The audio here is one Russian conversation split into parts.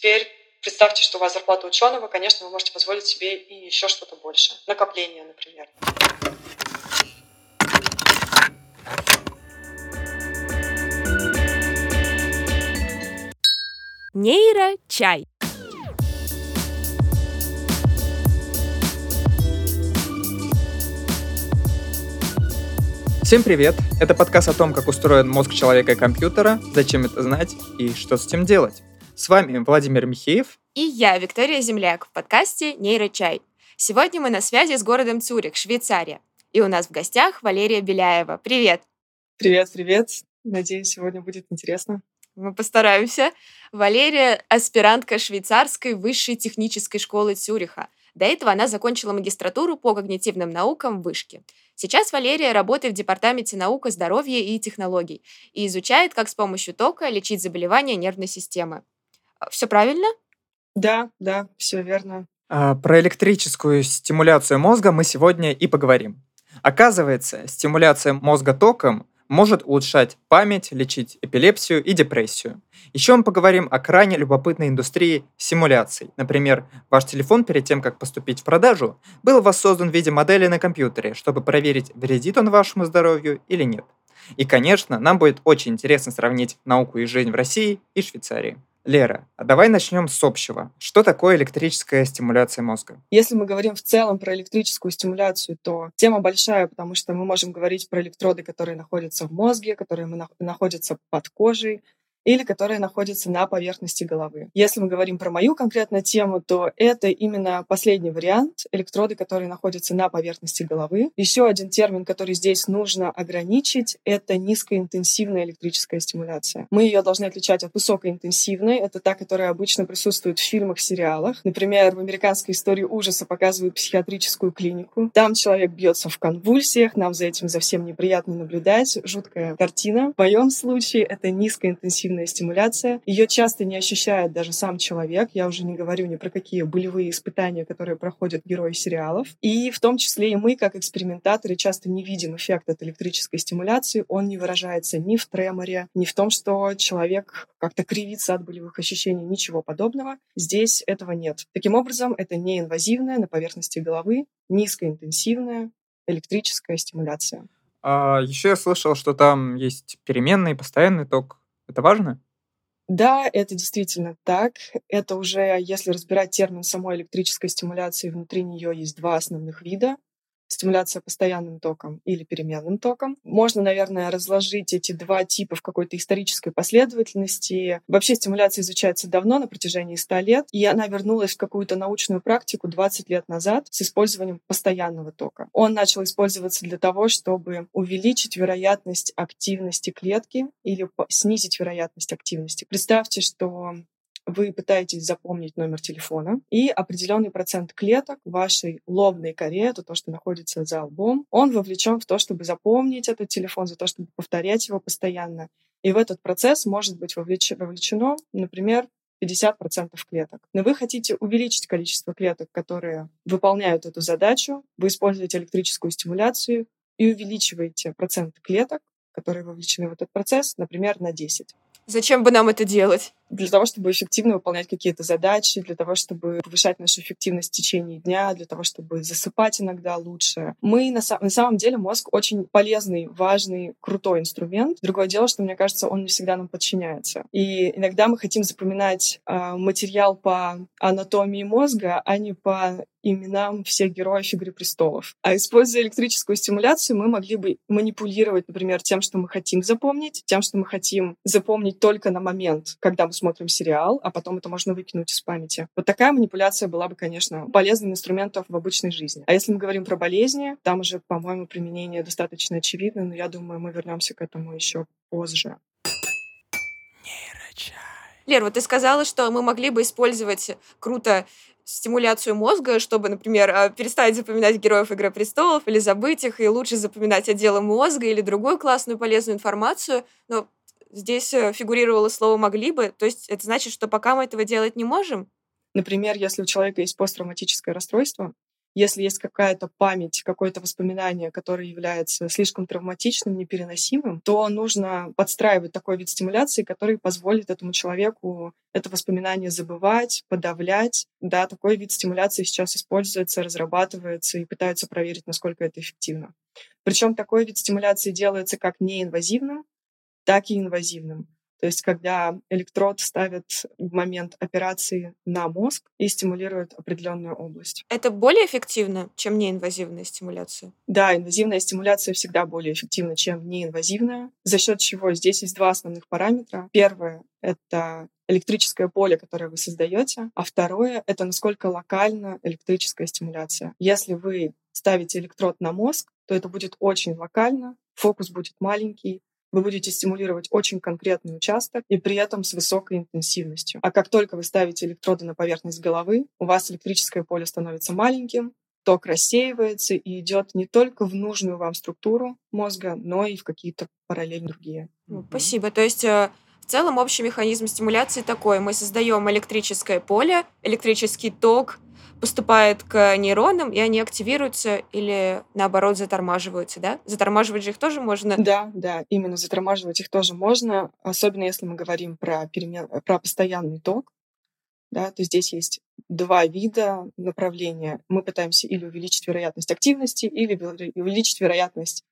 Теперь представьте, что у вас зарплата ученого, конечно, вы можете позволить себе и еще что-то больше. Накопление, например. Нейрочай. Всем привет! Это подкаст о том, как устроен мозг человека и компьютера, зачем это знать и что с этим делать. С вами Владимир Михеев и я, Виктория Земляк, в подкасте «Нейрочай». Сегодня мы на связи с городом Цюрих, Швейцария. И у нас в гостях Валерия Беляева. Привет! Привет, привет! Надеюсь, сегодня будет интересно. Мы постараемся. Валерия – аспирантка швейцарской высшей технической школы Цюриха. До этого она закончила магистратуру по когнитивным наукам в Вышке. Сейчас Валерия работает в Департаменте наука, здоровья и технологий и изучает, как с помощью тока лечить заболевания нервной системы. Все правильно? Да, да, все верно. А, про электрическую стимуляцию мозга мы сегодня и поговорим. Оказывается, стимуляция мозга током может улучшать память, лечить эпилепсию и депрессию. Еще мы поговорим о крайне любопытной индустрии симуляций. Например, ваш телефон перед тем, как поступить в продажу, был воссоздан в виде модели на компьютере, чтобы проверить, вредит он вашему здоровью или нет. И, конечно, нам будет очень интересно сравнить науку и жизнь в России и Швейцарии. Лера, а давай начнем с общего. Что такое электрическая стимуляция мозга? Если мы говорим в целом про электрическую стимуляцию, то тема большая, потому что мы можем говорить про электроды, которые находятся в мозге, которые находятся под кожей, или которые находятся на поверхности головы. Если мы говорим про мою конкретную тему, то это именно последний вариант, электроды, которые находятся на поверхности головы. Еще один термин, который здесь нужно ограничить, это низкоинтенсивная электрическая стимуляция. Мы ее должны отличать от высокоинтенсивной. Это та, которая обычно присутствует в фильмах, сериалах. Например, в американской истории ужаса показывают психиатрическую клинику. Там человек бьется в конвульсиях, нам за этим совсем неприятно наблюдать. Жуткая картина. В моем случае это низкоинтенсивная когнитивная стимуляция. Ее часто не ощущает даже сам человек. Я уже не говорю ни про какие болевые испытания, которые проходят герои сериалов. И в том числе и мы, как экспериментаторы, часто не видим эффект от электрической стимуляции. Он не выражается ни в треморе, ни в том, что человек как-то кривится от болевых ощущений, ничего подобного. Здесь этого нет. Таким образом, это неинвазивная на поверхности головы, низкоинтенсивная электрическая стимуляция. А еще я слышал, что там есть переменный, постоянный ток. Это важно? Да, это действительно так. Это уже, если разбирать термин самой электрической стимуляции, внутри нее есть два основных вида стимуляция постоянным током или переменным током. Можно, наверное, разложить эти два типа в какой-то исторической последовательности. Вообще стимуляция изучается давно, на протяжении 100 лет, и она вернулась в какую-то научную практику 20 лет назад с использованием постоянного тока. Он начал использоваться для того, чтобы увеличить вероятность активности клетки или снизить вероятность активности. Представьте, что вы пытаетесь запомнить номер телефона, и определенный процент клеток вашей лобной коре, это то, что находится за лбом, он вовлечен в то, чтобы запомнить этот телефон, за то, чтобы повторять его постоянно. И в этот процесс может быть вовлечено, например, 50% клеток. Но вы хотите увеличить количество клеток, которые выполняют эту задачу, вы используете электрическую стимуляцию и увеличиваете процент клеток, которые вовлечены в этот процесс, например, на 10. Зачем бы нам это делать? Для того, чтобы эффективно выполнять какие-то задачи, для того, чтобы повышать нашу эффективность в течение дня, для того, чтобы засыпать иногда лучше. Мы на, на самом деле мозг очень полезный, важный, крутой инструмент. Другое дело, что мне кажется, он не всегда нам подчиняется. И иногда мы хотим запоминать э, материал по анатомии мозга, а не по именам всех героев «Игры престолов». А используя электрическую стимуляцию, мы могли бы манипулировать, например, тем, что мы хотим запомнить, тем, что мы хотим запомнить только на момент, когда мы смотрим сериал, а потом это можно выкинуть из памяти. Вот такая манипуляция была бы, конечно, полезным инструментом в обычной жизни. А если мы говорим про болезни, там уже, по-моему, применение достаточно очевидно, но я думаю, мы вернемся к этому еще позже. Лер, вот ты сказала, что мы могли бы использовать круто стимуляцию мозга, чтобы, например, а, перестать запоминать героев Игры престолов или забыть их, и лучше запоминать отделы мозга или другую классную полезную информацию. Но Здесь э, фигурировало слово «могли бы», то есть это значит, что пока мы этого делать не можем? Например, если у человека есть посттравматическое расстройство, Если есть какая-то память, какое-то воспоминание, которое является слишком травматичным, непереносимым, то нужно подстраивать такой вид стимуляции, который позволит этому человеку это воспоминание забывать, подавлять. Да, такой вид стимуляции сейчас используется, разрабатывается и пытаются проверить, насколько это эффективно. Причем такой вид стимуляции делается как неинвазивным, так и инвазивным. То есть когда электрод ставят в момент операции на мозг и стимулирует определенную область. Это более эффективно, чем неинвазивная стимуляция? Да, инвазивная стимуляция всегда более эффективна, чем неинвазивная. За счет чего здесь есть два основных параметра. Первое — это электрическое поле, которое вы создаете, а второе — это насколько локальна электрическая стимуляция. Если вы ставите электрод на мозг, то это будет очень локально, фокус будет маленький, вы будете стимулировать очень конкретный участок и при этом с высокой интенсивностью. А как только вы ставите электроды на поверхность головы, у вас электрическое поле становится маленьким, ток рассеивается и идет не только в нужную вам структуру мозга, но и в какие-то параллельно другие. Ну, спасибо. То есть э, в целом общий механизм стимуляции такой. Мы создаем электрическое поле, электрический ток, поступает к нейронам, и они активируются или, наоборот, затормаживаются, да? Затормаживать же их тоже можно? Да, да, именно затормаживать их тоже можно, особенно если мы говорим про, перемен... про постоянный ток. Да, то здесь есть два вида направления. Мы пытаемся или увеличить вероятность активности, или увеличить вероятность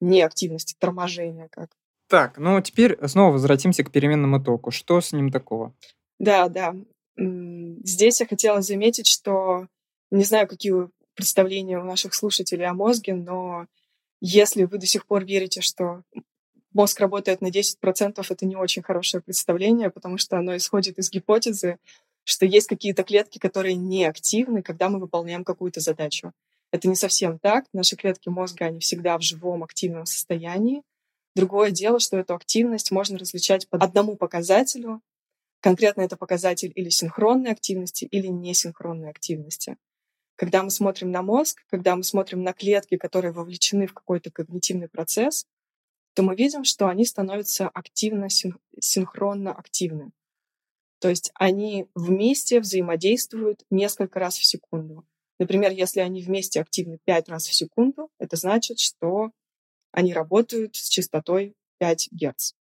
неактивности, торможения. Как. Так, ну теперь снова возвратимся к переменному току. Что с ним такого? Да, да. Здесь я хотела заметить, что не знаю, какие представления у наших слушателей о мозге, но если вы до сих пор верите, что мозг работает на 10%, это не очень хорошее представление, потому что оно исходит из гипотезы, что есть какие-то клетки, которые не активны, когда мы выполняем какую-то задачу. Это не совсем так. Наши клетки мозга, они всегда в живом активном состоянии. Другое дело, что эту активность можно различать по одному показателю, Конкретно это показатель или синхронной активности, или несинхронной активности. Когда мы смотрим на мозг, когда мы смотрим на клетки, которые вовлечены в какой-то когнитивный процесс, то мы видим, что они становятся активно, синхронно активны. То есть они вместе взаимодействуют несколько раз в секунду. Например, если они вместе активны 5 раз в секунду, это значит, что они работают с частотой 5 Гц.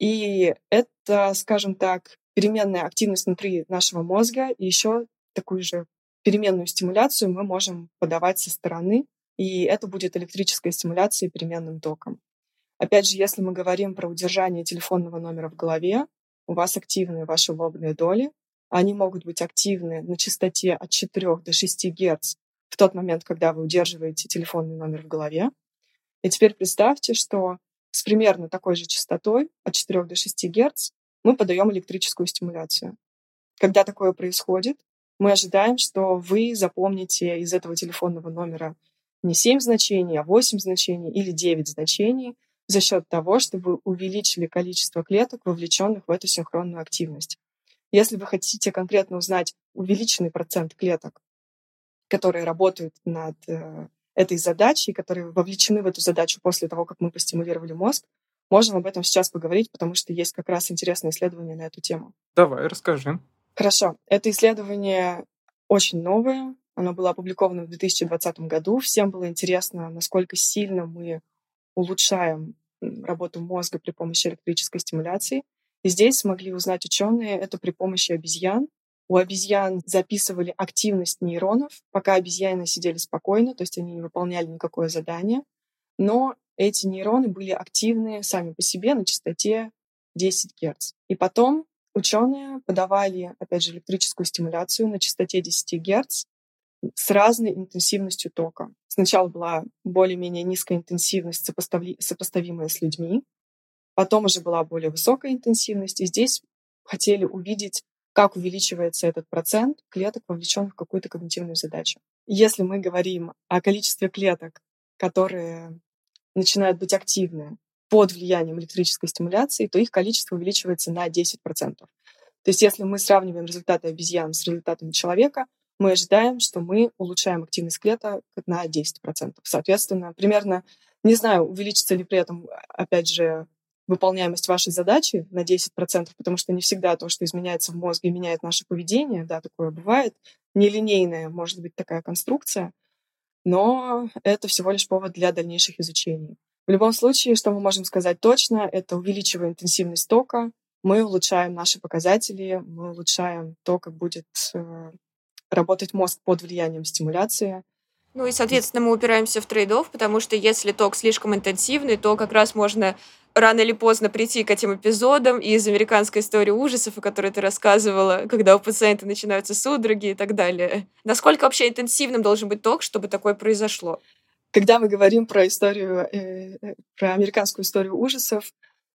И это, скажем так, переменная активность внутри нашего мозга. И еще такую же переменную стимуляцию мы можем подавать со стороны, и это будет электрическая стимуляция переменным током. Опять же, если мы говорим про удержание телефонного номера в голове, у вас активны ваши лобные доли, они могут быть активны на частоте от 4 до 6 Гц в тот момент, когда вы удерживаете телефонный номер в голове. И теперь представьте, что с примерно такой же частотой, от 4 до 6 Гц, мы подаем электрическую стимуляцию. Когда такое происходит, мы ожидаем, что вы запомните из этого телефонного номера не 7 значений, а 8 значений или 9 значений за счет того, что вы увеличили количество клеток, вовлеченных в эту синхронную активность. Если вы хотите конкретно узнать увеличенный процент клеток, которые работают над э, этой задачи, которые вовлечены в эту задачу после того, как мы постимулировали мозг, можем об этом сейчас поговорить, потому что есть как раз интересное исследование на эту тему. Давай, расскажи. Хорошо. Это исследование очень новое. Оно было опубликовано в 2020 году. Всем было интересно, насколько сильно мы улучшаем работу мозга при помощи электрической стимуляции. И здесь смогли узнать ученые это при помощи обезьян, у обезьян записывали активность нейронов, пока обезьяны сидели спокойно, то есть они не выполняли никакое задание. Но эти нейроны были активны сами по себе на частоте 10 Гц. И потом ученые подавали, опять же, электрическую стимуляцию на частоте 10 Гц с разной интенсивностью тока. Сначала была более-менее низкая интенсивность, сопоставимая с людьми. Потом уже была более высокая интенсивность. И здесь хотели увидеть как увеличивается этот процент клеток, вовлеченных в какую-то когнитивную задачу. Если мы говорим о количестве клеток, которые начинают быть активны под влиянием электрической стимуляции, то их количество увеличивается на 10%. То есть если мы сравниваем результаты обезьян с результатами человека, мы ожидаем, что мы улучшаем активность клеток на 10%. Соответственно, примерно, не знаю, увеличится ли при этом, опять же, выполняемость вашей задачи на 10%, потому что не всегда то, что изменяется в мозге, меняет наше поведение, да, такое бывает. Нелинейная может быть такая конструкция, но это всего лишь повод для дальнейших изучений. В любом случае, что мы можем сказать точно, это увеличивая интенсивность тока, мы улучшаем наши показатели, мы улучшаем то, как будет э, работать мозг под влиянием стимуляции. Ну и, соответственно, мы упираемся в трейдов, потому что если ток слишком интенсивный, то как раз можно рано или поздно прийти к этим эпизодам из американской истории ужасов, о которой ты рассказывала, когда у пациента начинаются судороги и так далее. Насколько вообще интенсивным должен быть ток, чтобы такое произошло? Когда мы говорим про историю, э, про американскую историю ужасов,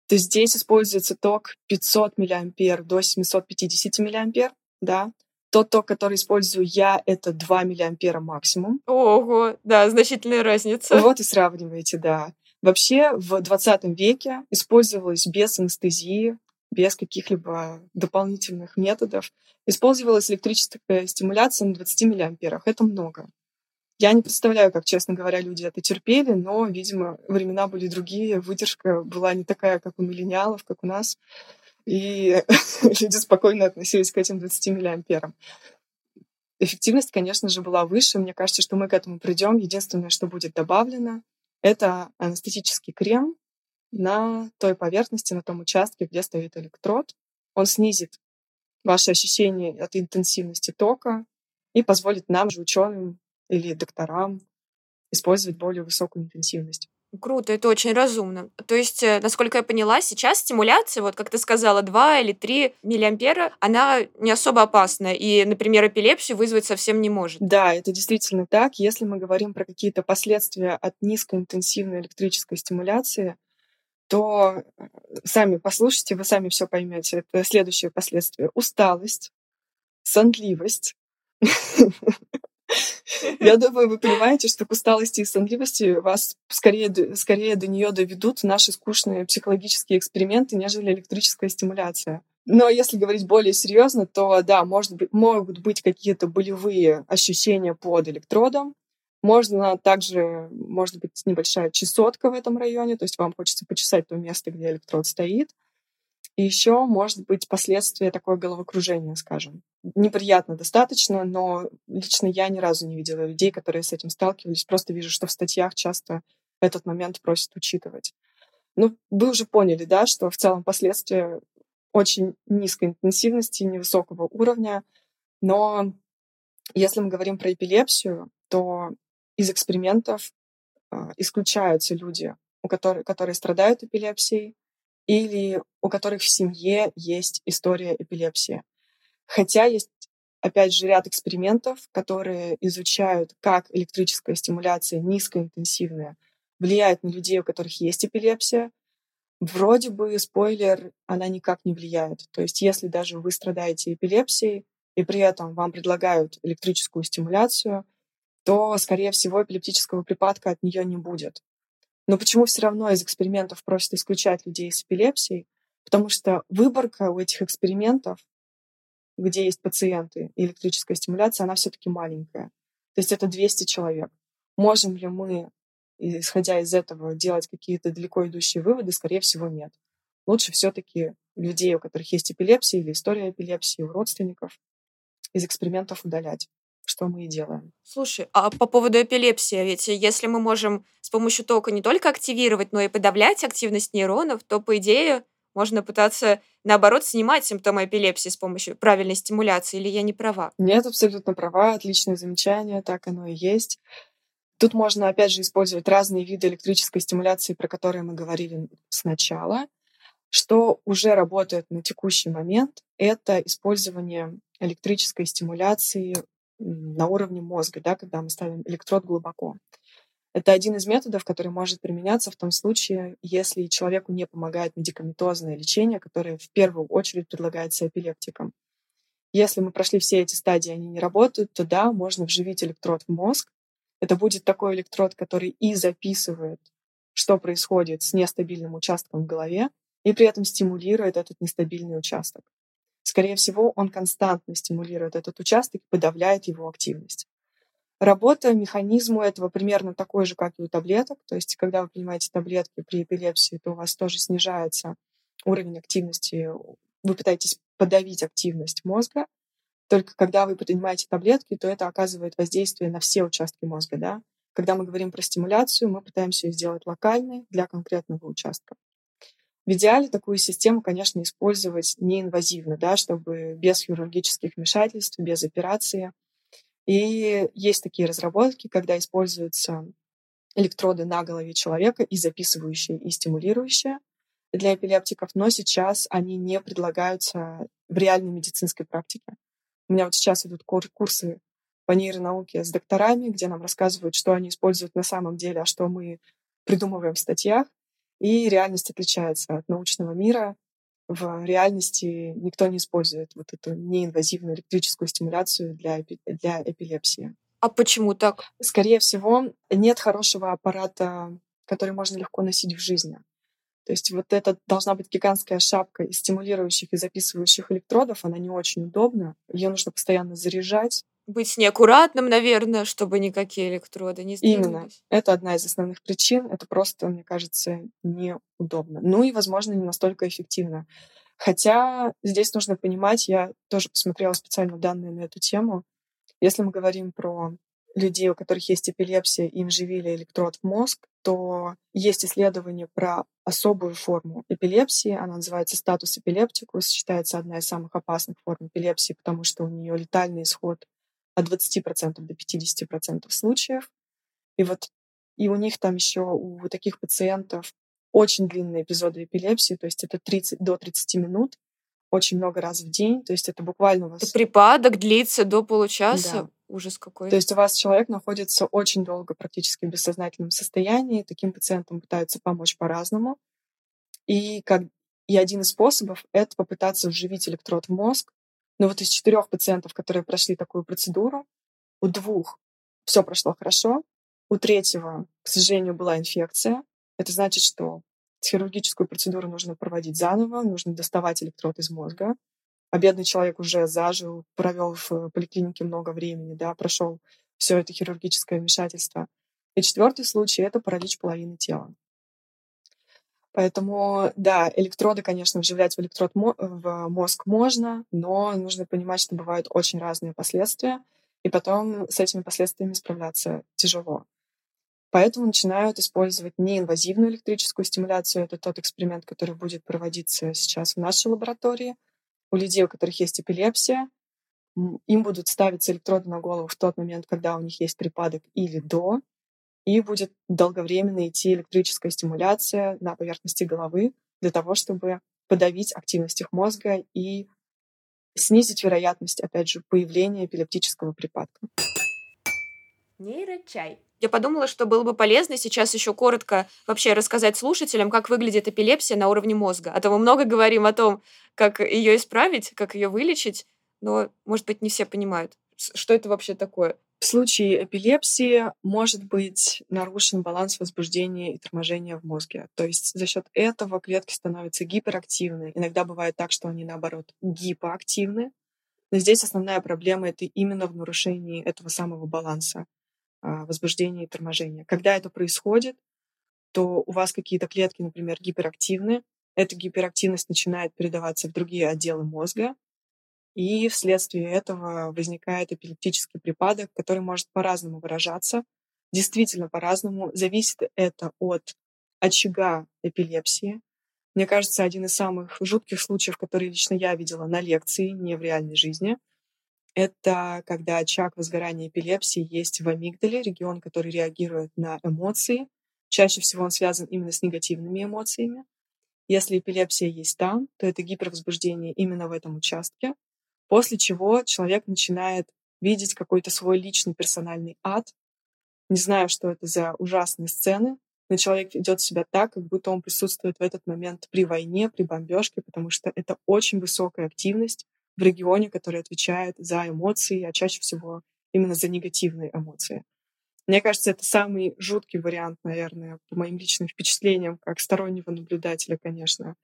то здесь используется ток 500 мА до 750 мА, да. Тот ток, который использую я, это 2 мА максимум. Ого, да, значительная разница. Вот и сравниваете, да. Вообще в 20 веке использовалось без анестезии, без каких-либо дополнительных методов. Использовалась электрическая стимуляция на 20 миллиамперах. Это много. Я не представляю, как, честно говоря, люди это терпели, но, видимо, времена были другие, выдержка была не такая, как у миллениалов, как у нас и люди спокойно относились к этим 20 миллиамперам. Эффективность, конечно же, была выше. Мне кажется, что мы к этому придем. Единственное, что будет добавлено, это анестетический крем на той поверхности, на том участке, где стоит электрод. Он снизит ваши ощущения от интенсивности тока и позволит нам же, ученым или докторам, использовать более высокую интенсивность. Круто, это очень разумно. То есть, э, насколько я поняла, сейчас стимуляция, вот как ты сказала, 2 или 3 миллиампера, она не особо опасна, и, например, эпилепсию вызвать совсем не может. Да, это действительно так. Если мы говорим про какие-то последствия от низкоинтенсивной электрической стимуляции, то э, сами послушайте, вы сами все поймете. Это следующее последствие. Усталость, сонливость, Я думаю, вы понимаете, что к усталости и сонливости вас скорее, скорее до нее доведут наши скучные психологические эксперименты, нежели электрическая стимуляция. Но если говорить более серьезно, то да, может быть, могут быть какие-то болевые ощущения под электродом. Можно также, может быть, небольшая чесотка в этом районе, то есть вам хочется почесать то место, где электрод стоит. И еще может быть последствия такое головокружение, скажем. Неприятно достаточно, но лично я ни разу не видела людей, которые с этим сталкивались. Просто вижу, что в статьях часто этот момент просят учитывать. Ну, вы уже поняли, да, что в целом последствия очень низкой интенсивности, невысокого уровня. Но если мы говорим про эпилепсию, то из экспериментов э, исключаются люди, у которых, которые страдают эпилепсией, или у которых в семье есть история эпилепсии. Хотя есть, опять же, ряд экспериментов, которые изучают, как электрическая стимуляция низкоинтенсивная влияет на людей, у которых есть эпилепсия. Вроде бы, спойлер, она никак не влияет. То есть если даже вы страдаете эпилепсией, и при этом вам предлагают электрическую стимуляцию, то, скорее всего, эпилептического припадка от нее не будет. Но почему все равно из экспериментов просят исключать людей с эпилепсией? Потому что выборка у этих экспериментов, где есть пациенты и электрическая стимуляция, она все-таки маленькая. То есть это 200 человек. Можем ли мы, исходя из этого, делать какие-то далеко идущие выводы? Скорее всего, нет. Лучше все-таки людей, у которых есть эпилепсия или история эпилепсии у родственников, из экспериментов удалять что мы и делаем. Слушай, а по поводу эпилепсии, ведь если мы можем с помощью тока не только активировать, но и подавлять активность нейронов, то, по идее, можно пытаться, наоборот, снимать симптомы эпилепсии с помощью правильной стимуляции, или я не права? Нет, абсолютно права, отличное замечание, так оно и есть. Тут можно, опять же, использовать разные виды электрической стимуляции, про которые мы говорили сначала. Что уже работает на текущий момент, это использование электрической стимуляции на уровне мозга, да, когда мы ставим электрод глубоко. Это один из методов, который может применяться в том случае, если человеку не помогает медикаментозное лечение, которое в первую очередь предлагается эпилептикам. Если мы прошли все эти стадии, они не работают, то да, можно вживить электрод в мозг. Это будет такой электрод, который и записывает, что происходит с нестабильным участком в голове, и при этом стимулирует этот нестабильный участок скорее всего, он константно стимулирует этот участок и подавляет его активность. Работа механизма этого примерно такой же, как и у таблеток. То есть, когда вы принимаете таблетки при эпилепсии, то у вас тоже снижается уровень активности. Вы пытаетесь подавить активность мозга. Только когда вы принимаете таблетки, то это оказывает воздействие на все участки мозга. Да? Когда мы говорим про стимуляцию, мы пытаемся ее сделать локальной для конкретного участка. В идеале такую систему, конечно, использовать неинвазивно, да, чтобы без хирургических вмешательств, без операции. И есть такие разработки, когда используются электроды на голове человека и записывающие, и стимулирующие для эпилептиков, но сейчас они не предлагаются в реальной медицинской практике. У меня вот сейчас идут курсы по нейронауке с докторами, где нам рассказывают, что они используют на самом деле, а что мы придумываем в статьях. И реальность отличается от научного мира. В реальности никто не использует вот эту неинвазивную электрическую стимуляцию для, для эпилепсии. А почему так? Скорее всего, нет хорошего аппарата, который можно легко носить в жизни. То есть вот это должна быть гигантская шапка из стимулирующих и записывающих электродов. Она не очень удобна. Ее нужно постоянно заряжать быть неаккуратным, наверное, чтобы никакие электроды не сдвинулись. Именно. Это одна из основных причин. Это просто, мне кажется, неудобно. Ну и, возможно, не настолько эффективно. Хотя здесь нужно понимать, я тоже посмотрела специально данные на эту тему. Если мы говорим про людей, у которых есть эпилепсия, им вживили электрод в мозг, то есть исследование про особую форму эпилепсии. Она называется статус эпилептикус, считается одна из самых опасных форм эпилепсии, потому что у нее летальный исход от 20% до 50% случаев. И вот и у них там еще у таких пациентов очень длинные эпизоды эпилепсии, то есть это 30, до 30 минут, очень много раз в день, то есть это буквально у вас... Это припадок длится до получаса? Да. Ужас какой. То есть у вас человек находится очень долго практически в бессознательном состоянии, таким пациентам пытаются помочь по-разному. И, как... и один из способов — это попытаться вживить электрод в мозг, но вот из четырех пациентов, которые прошли такую процедуру, у двух все прошло хорошо, у третьего, к сожалению, была инфекция. Это значит, что хирургическую процедуру нужно проводить заново, нужно доставать электрод из мозга. А бедный человек уже зажил, провел в поликлинике много времени, да, прошел все это хирургическое вмешательство. И четвертый случай — это паралич половины тела. Поэтому, да, электроды, конечно, вживлять в электрод в мозг можно, но нужно понимать, что бывают очень разные последствия, и потом с этими последствиями справляться тяжело. Поэтому начинают использовать неинвазивную электрическую стимуляцию. Это тот эксперимент, который будет проводиться сейчас в нашей лаборатории. У людей, у которых есть эпилепсия, им будут ставиться электроды на голову в тот момент, когда у них есть припадок или до, и будет долговременно идти электрическая стимуляция на поверхности головы для того, чтобы подавить активность их мозга и снизить вероятность, опять же, появления эпилептического припадка. Нейрочай. Я подумала, что было бы полезно сейчас еще коротко вообще рассказать слушателям, как выглядит эпилепсия на уровне мозга. А то мы много говорим о том, как ее исправить, как ее вылечить, но, может быть, не все понимают, что это вообще такое. В случае эпилепсии может быть нарушен баланс возбуждения и торможения в мозге. То есть за счет этого клетки становятся гиперактивны. Иногда бывает так, что они, наоборот, гипоактивны. Но здесь основная проблема — это именно в нарушении этого самого баланса а, возбуждения и торможения. Когда это происходит, то у вас какие-то клетки, например, гиперактивны. Эта гиперактивность начинает передаваться в другие отделы мозга, и вследствие этого возникает эпилептический припадок, который может по-разному выражаться, действительно по-разному. Зависит это от очага эпилепсии. Мне кажется, один из самых жутких случаев, которые лично я видела на лекции, не в реальной жизни, это когда очаг возгорания эпилепсии есть в амигдале, регион, который реагирует на эмоции. Чаще всего он связан именно с негативными эмоциями. Если эпилепсия есть там, то это гипервозбуждение именно в этом участке. После чего человек начинает видеть какой-то свой личный персональный ад. Не знаю, что это за ужасные сцены, но человек ведет себя так, как будто он присутствует в этот момент при войне, при бомбежке, потому что это очень высокая активность в регионе, который отвечает за эмоции, а чаще всего именно за негативные эмоции. Мне кажется, это самый жуткий вариант, наверное, по моим личным впечатлениям, как стороннего наблюдателя, конечно,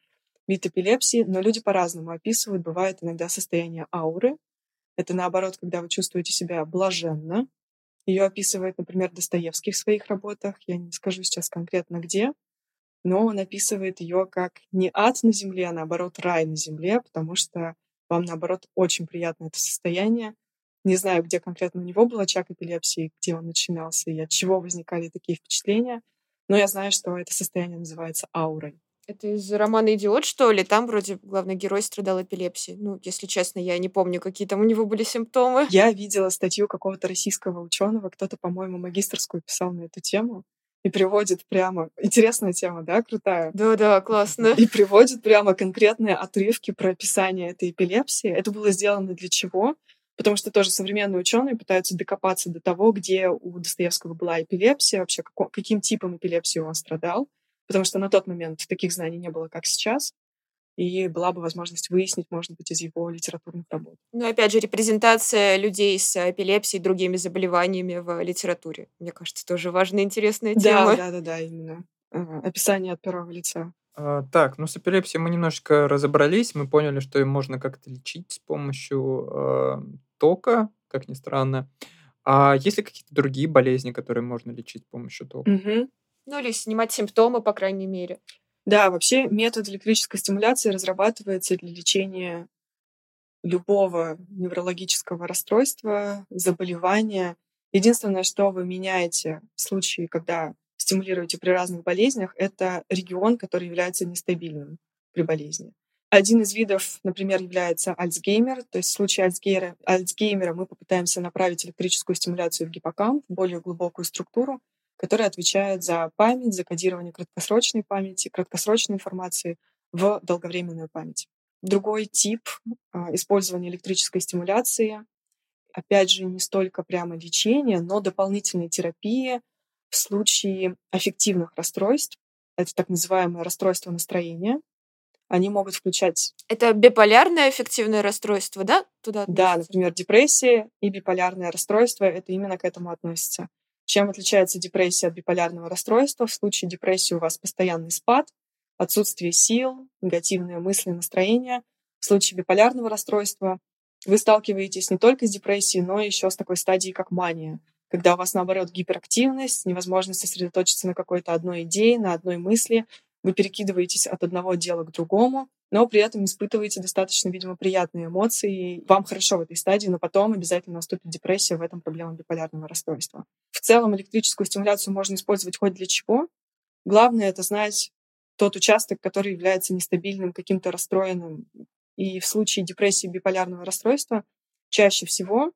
вид эпилепсии, но люди по-разному описывают. Бывает иногда состояние ауры. Это наоборот, когда вы чувствуете себя блаженно. Ее описывает, например, Достоевский в своих работах. Я не скажу сейчас конкретно где, но он описывает ее как не ад на земле, а наоборот рай на земле, потому что вам, наоборот, очень приятно это состояние. Не знаю, где конкретно у него был очаг эпилепсии, где он начинался и от чего возникали такие впечатления, но я знаю, что это состояние называется аурой. Это из романа «Идиот», что ли? Там вроде главный герой страдал эпилепсией. Ну, если честно, я не помню, какие там у него были симптомы. Я видела статью какого-то российского ученого, кто-то, по-моему, магистрскую писал на эту тему и приводит прямо... Интересная тема, да, крутая? Да-да, классно. И приводит прямо конкретные отрывки про описание этой эпилепсии. Это было сделано для чего? Потому что тоже современные ученые пытаются докопаться до того, где у Достоевского была эпилепсия, вообще каким типом эпилепсии он страдал. Потому что на тот момент таких знаний не было, как сейчас и была бы возможность выяснить, может быть, из его литературных работ. Ну, опять же, репрезентация людей с эпилепсией и другими заболеваниями в литературе. Мне кажется, тоже важная, интересная тема. Да, да, да, да, именно. Описание от первого лица. А, так, ну с эпилепсией мы немножечко разобрались, мы поняли, что ее можно как-то лечить с помощью э, тока, как ни странно. А есть ли какие-то другие болезни, которые можно лечить с помощью тока? Угу. Ну или снимать симптомы, по крайней мере. Да, вообще метод электрической стимуляции разрабатывается для лечения любого неврологического расстройства, заболевания. Единственное, что вы меняете в случае, когда стимулируете при разных болезнях, это регион, который является нестабильным при болезни. Один из видов, например, является Альцгеймер. То есть в случае Альцгеймера, Альцгеймера мы попытаемся направить электрическую стимуляцию в гиппокамп, в более глубокую структуру, который отвечает за память, за кодирование краткосрочной памяти, краткосрочной информации в долговременную память. Другой тип а, использования электрической стимуляции, опять же, не столько прямо лечение, но дополнительной терапии в случае аффективных расстройств. Это так называемое расстройство настроения. Они могут включать... Это биполярное аффективное расстройство, да? Туда да, например, депрессия и биполярное расстройство, это именно к этому относится. Чем отличается депрессия от биполярного расстройства? В случае депрессии у вас постоянный спад, отсутствие сил, негативные мысли, настроения. В случае биполярного расстройства вы сталкиваетесь не только с депрессией, но еще с такой стадией, как мания, когда у вас, наоборот, гиперактивность, невозможность сосредоточиться на какой-то одной идее, на одной мысли, вы перекидываетесь от одного дела к другому, но при этом испытываете достаточно, видимо, приятные эмоции. Вам хорошо в этой стадии, но потом обязательно наступит депрессия, в этом проблема биполярного расстройства. В целом электрическую стимуляцию можно использовать хоть для чего. Главное — это знать тот участок, который является нестабильным, каким-то расстроенным. И в случае депрессии биполярного расстройства чаще всего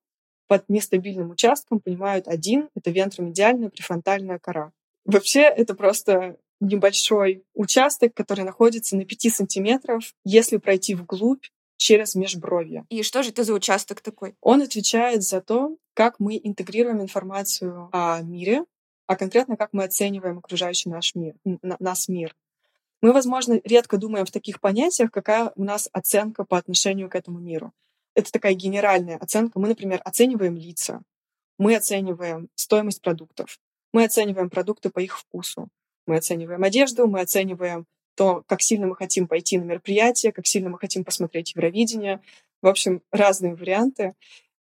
под нестабильным участком понимают один — это вентромедиальная префронтальная кора. Вообще это просто небольшой участок, который находится на 5 сантиметров, если пройти вглубь через межбровье. И что же это за участок такой? Он отвечает за то, как мы интегрируем информацию о мире, а конкретно как мы оцениваем окружающий наш мир, нас мир. Мы, возможно, редко думаем в таких понятиях, какая у нас оценка по отношению к этому миру. Это такая генеральная оценка. Мы, например, оцениваем лица, мы оцениваем стоимость продуктов, мы оцениваем продукты по их вкусу, мы оцениваем одежду, мы оцениваем то, как сильно мы хотим пойти на мероприятие, как сильно мы хотим посмотреть Евровидение. В общем, разные варианты.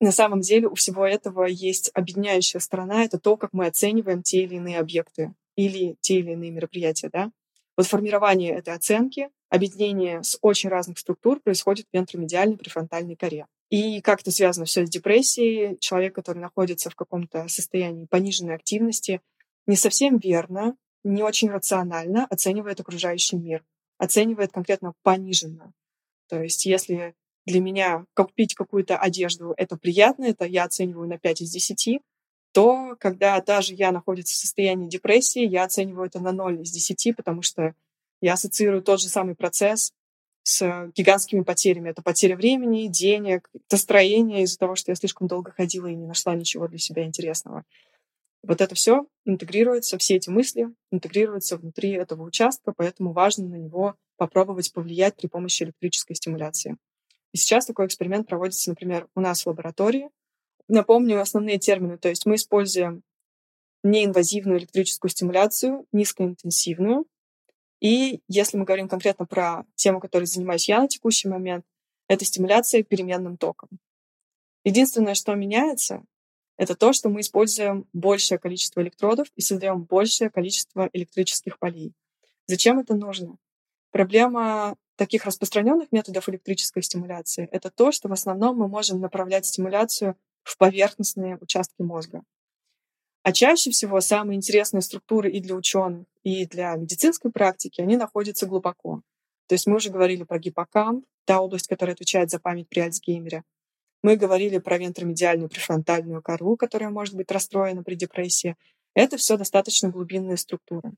На самом деле у всего этого есть объединяющая сторона. Это то, как мы оцениваем те или иные объекты или те или иные мероприятия. Да? Вот формирование этой оценки, объединение с очень разных структур происходит в вентромедиальной префронтальной коре. И как это связано все с депрессией, человек, который находится в каком-то состоянии пониженной активности, не совсем верно не очень рационально оценивает окружающий мир, оценивает конкретно пониженно. То есть если для меня купить какую-то одежду это приятно, это я оцениваю на 5 из 10, то когда даже я находится в состоянии депрессии, я оцениваю это на 0 из 10, потому что я ассоциирую тот же самый процесс с гигантскими потерями. Это потеря времени, денег, настроения из-за того, что я слишком долго ходила и не нашла ничего для себя интересного. Вот это все интегрируется, все эти мысли интегрируются внутри этого участка, поэтому важно на него попробовать повлиять при помощи электрической стимуляции. И сейчас такой эксперимент проводится, например, у нас в лаборатории. Напомню основные термины. То есть мы используем неинвазивную электрическую стимуляцию, низкоинтенсивную. И если мы говорим конкретно про тему, которой занимаюсь я на текущий момент, это стимуляция переменным током. Единственное, что меняется, Это то, что мы используем большее количество электродов и создаем большее количество электрических полей. Зачем это нужно? Проблема таких распространенных методов электрической стимуляции — это то, что в основном мы можем направлять стимуляцию в поверхностные участки мозга. А чаще всего самые интересные структуры и для ученых, и для медицинской практики, они находятся глубоко. То есть мы уже говорили про гиппокамп, та область, которая отвечает за память при Альцгеймере. Мы говорили про вентромедиальную префронтальную кору, которая может быть расстроена при депрессии. Это все достаточно глубинные структуры.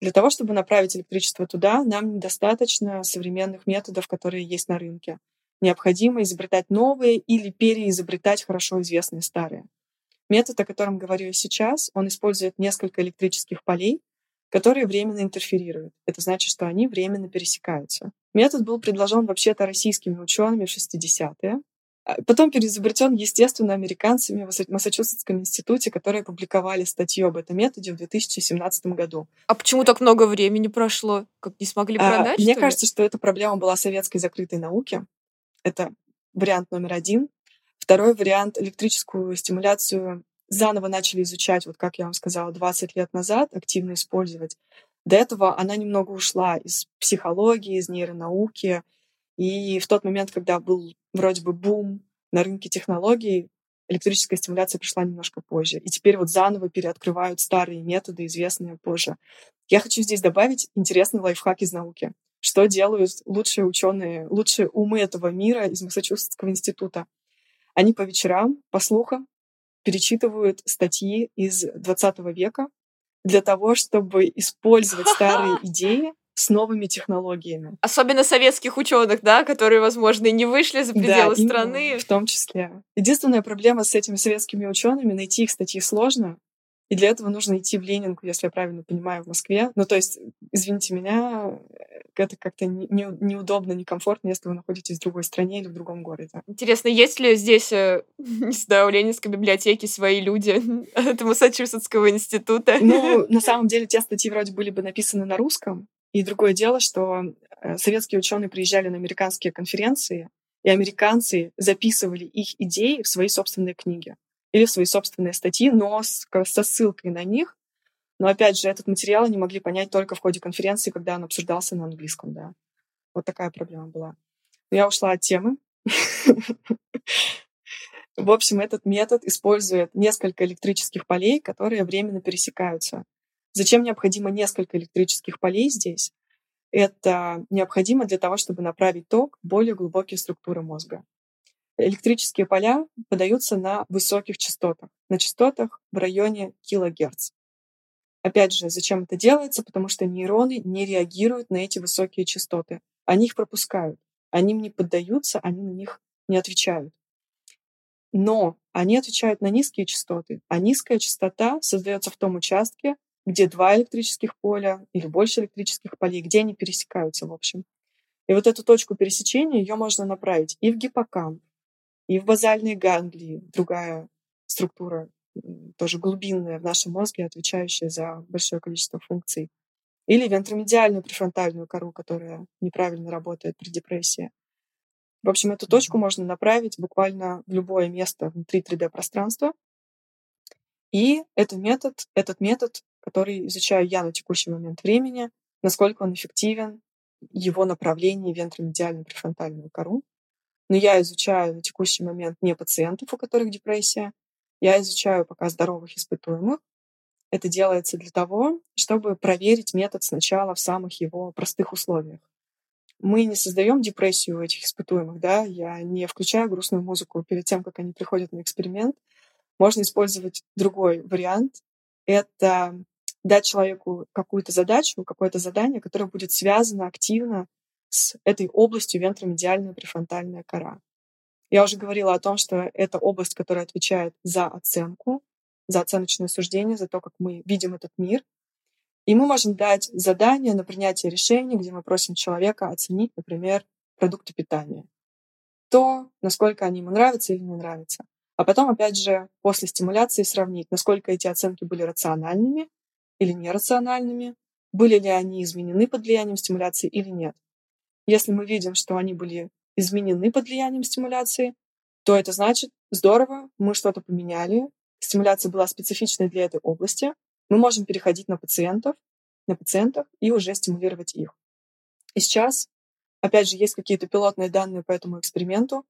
Для того, чтобы направить электричество туда, нам недостаточно современных методов, которые есть на рынке. Необходимо изобретать новые или переизобретать хорошо известные старые. Метод, о котором говорю сейчас, он использует несколько электрических полей, которые временно интерферируют. Это значит, что они временно пересекаются. Метод был предложен вообще-то российскими учеными в 60-е, а потом переизобретен, естественно, американцами в Массачусетском институте, которые публиковали статью об этом методе в 2017 году. А почему так много времени прошло? Как не смогли а, продать? А, мне кажется, что эта проблема была советской закрытой науки. Это вариант номер один. Второй вариант — электрическую стимуляцию заново начали изучать, вот как я вам сказала, 20 лет назад, активно использовать. До этого она немного ушла из психологии, из нейронауки, и в тот момент, когда был вроде бы бум на рынке технологий, электрическая стимуляция пришла немножко позже. И теперь вот заново переоткрывают старые методы, известные позже. Я хочу здесь добавить интересный лайфхак из науки. Что делают лучшие ученые, лучшие умы этого мира из Массачусетского института? Они по вечерам, по слухам, перечитывают статьи из 20 века для того, чтобы использовать старые идеи с новыми технологиями. Особенно советских ученых, да, которые, возможно, и не вышли за пределы да, страны. В том числе. Единственная проблема с этими советскими учеными найти их статьи сложно. И для этого нужно идти в Ленинку, если я правильно понимаю, в Москве. Ну, то есть, извините меня, это как-то не, неудобно, некомфортно, если вы находитесь в другой стране или в другом городе. Интересно, есть ли здесь, э, не знаю, у Ленинской библиотеки свои люди от Массачусетского института? Ну, на самом деле, те статьи вроде были бы написаны на русском, и другое дело, что э, советские ученые приезжали на американские конференции, и американцы записывали их идеи в свои собственные книги или в свои собственные статьи, но с, со ссылкой на них. Но опять же, этот материал они могли понять только в ходе конференции, когда он обсуждался на английском, да. Вот такая проблема была. Но я ушла от темы. В общем, этот метод использует несколько электрических полей, которые временно пересекаются. Зачем необходимо несколько электрических полей здесь? Это необходимо для того, чтобы направить ток в более глубокие структуры мозга. Электрические поля подаются на высоких частотах, на частотах в районе килогерц. Опять же, зачем это делается? Потому что нейроны не реагируют на эти высокие частоты. Они их пропускают. Они им не поддаются, они на них не отвечают. Но они отвечают на низкие частоты, а низкая частота создается в том участке, где два электрических поля или больше электрических полей, где они пересекаются, в общем. И вот эту точку пересечения, ее можно направить и в гиппокамп, и в базальные ганглии, другая структура, тоже глубинная в нашем мозге, отвечающая за большое количество функций. Или вентромедиальную префронтальную кору, которая неправильно работает при депрессии. В общем, эту точку можно направить буквально в любое место внутри 3D-пространства. И этот метод, этот метод который изучаю я на текущий момент времени, насколько он эффективен, его направление вентромедиальную префронтальную кору. Но я изучаю на текущий момент не пациентов, у которых депрессия, я изучаю пока здоровых испытуемых. Это делается для того, чтобы проверить метод сначала в самых его простых условиях. Мы не создаем депрессию у этих испытуемых, да, я не включаю грустную музыку перед тем, как они приходят на эксперимент. Можно использовать другой вариант. Это дать человеку какую-то задачу, какое-то задание, которое будет связано активно с этой областью вентромедиальная префронтальная кора. Я уже говорила о том, что это область, которая отвечает за оценку, за оценочное суждение, за то, как мы видим этот мир. И мы можем дать задание на принятие решений, где мы просим человека оценить, например, продукты питания. То, насколько они ему нравятся или не нравятся. А потом, опять же, после стимуляции сравнить, насколько эти оценки были рациональными или нерациональными, были ли они изменены под влиянием стимуляции или нет. Если мы видим, что они были изменены под влиянием стимуляции, то это значит, здорово, мы что-то поменяли, стимуляция была специфичной для этой области, мы можем переходить на пациентов, на пациентов и уже стимулировать их. И сейчас, опять же, есть какие-то пилотные данные по этому эксперименту.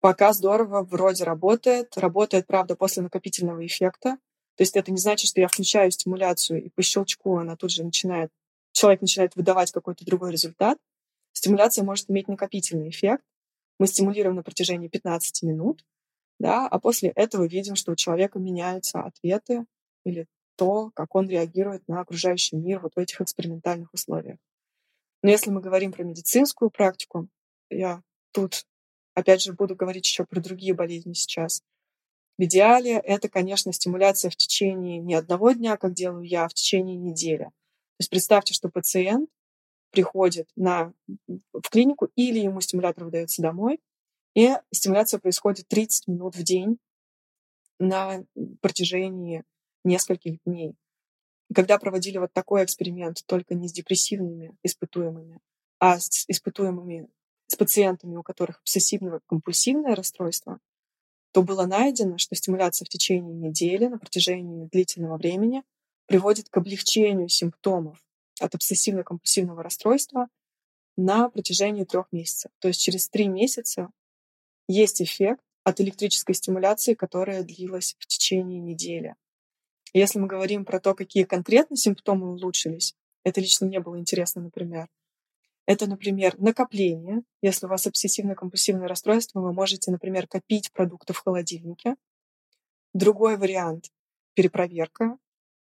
Пока здорово, вроде работает. Работает, правда, после накопительного эффекта. То есть это не значит, что я включаю стимуляцию, и по щелчку она тут же начинает, человек начинает выдавать какой-то другой результат. Стимуляция может иметь накопительный эффект. Мы стимулируем на протяжении 15 минут, да, а после этого видим, что у человека меняются ответы или то, как он реагирует на окружающий мир вот в этих экспериментальных условиях. Но если мы говорим про медицинскую практику, я тут, опять же, буду говорить еще про другие болезни сейчас. В идеале это, конечно, стимуляция в течение не одного дня, как делаю я, а в течение недели. То есть представьте, что пациент приходит на, в клинику или ему стимулятор выдается домой, и стимуляция происходит 30 минут в день на протяжении нескольких дней. Когда проводили вот такой эксперимент, только не с депрессивными испытуемыми, а с испытуемыми, с пациентами, у которых обсессивно-компульсивное расстройство, то было найдено, что стимуляция в течение недели на протяжении длительного времени приводит к облегчению симптомов от обсессивно-компульсивного расстройства на протяжении трех месяцев. То есть через три месяца есть эффект от электрической стимуляции, которая длилась в течение недели. Если мы говорим про то, какие конкретно симптомы улучшились, это лично мне было интересно, например. Это, например, накопление. Если у вас обсессивно-компульсивное расстройство, вы можете, например, копить продукты в холодильнике. Другой вариант — перепроверка.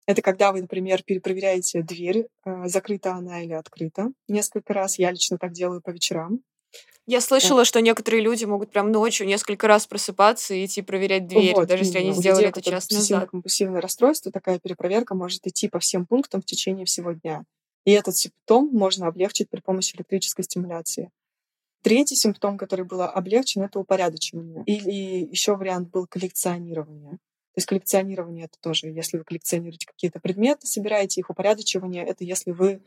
Это когда вы, например, перепроверяете дверь, э, закрыта она или открыта несколько раз. Я лично так делаю по вечерам. Я слышала, да. что некоторые люди могут прям ночью несколько раз просыпаться и идти проверять дверь, вот, даже если они сделали это час назад. компульсивное расстройство, такая перепроверка может идти по всем пунктам в течение всего дня. И этот симптом можно облегчить при помощи электрической стимуляции. Третий симптом, который был облегчен, это упорядочивание. Или еще вариант был коллекционирование. То есть коллекционирование — это тоже, если вы коллекционируете какие-то предметы, собираете их. Упорядочивание — это если вы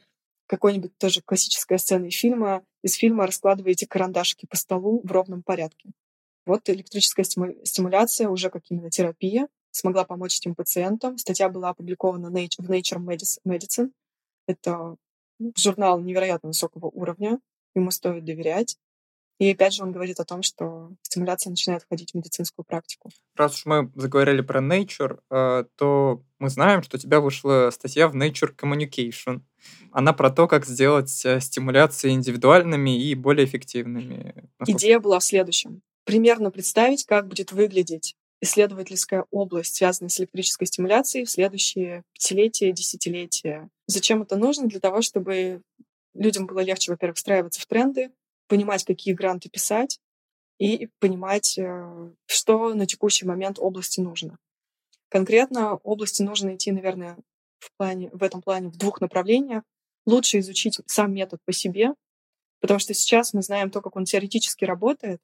какой-нибудь тоже классическая сцена из фильма, из фильма раскладываете карандашики по столу в ровном порядке. Вот электрическая стимуляция уже как именно терапия смогла помочь этим пациентам. Статья была опубликована в Nature Medicine. Это журнал невероятно высокого уровня, ему стоит доверять. И опять же он говорит о том, что стимуляция начинает входить в медицинскую практику. Раз уж мы заговорили про Nature, э, то мы знаем, что у тебя вышла статья в Nature Communication. Она про то, как сделать э, стимуляции индивидуальными и более эффективными. Насколько... Идея была в следующем. Примерно представить, как будет выглядеть исследовательская область, связанная с электрической стимуляцией в следующие пятилетия, десятилетия. Зачем это нужно? Для того, чтобы людям было легче, во-первых, встраиваться в тренды, понимать, какие гранты писать, и понимать, э, что на текущий момент области нужно. Конкретно области нужно идти, наверное, в, плане, в этом плане в двух направлениях. Лучше изучить сам метод по себе, потому что сейчас мы знаем то, как он теоретически работает,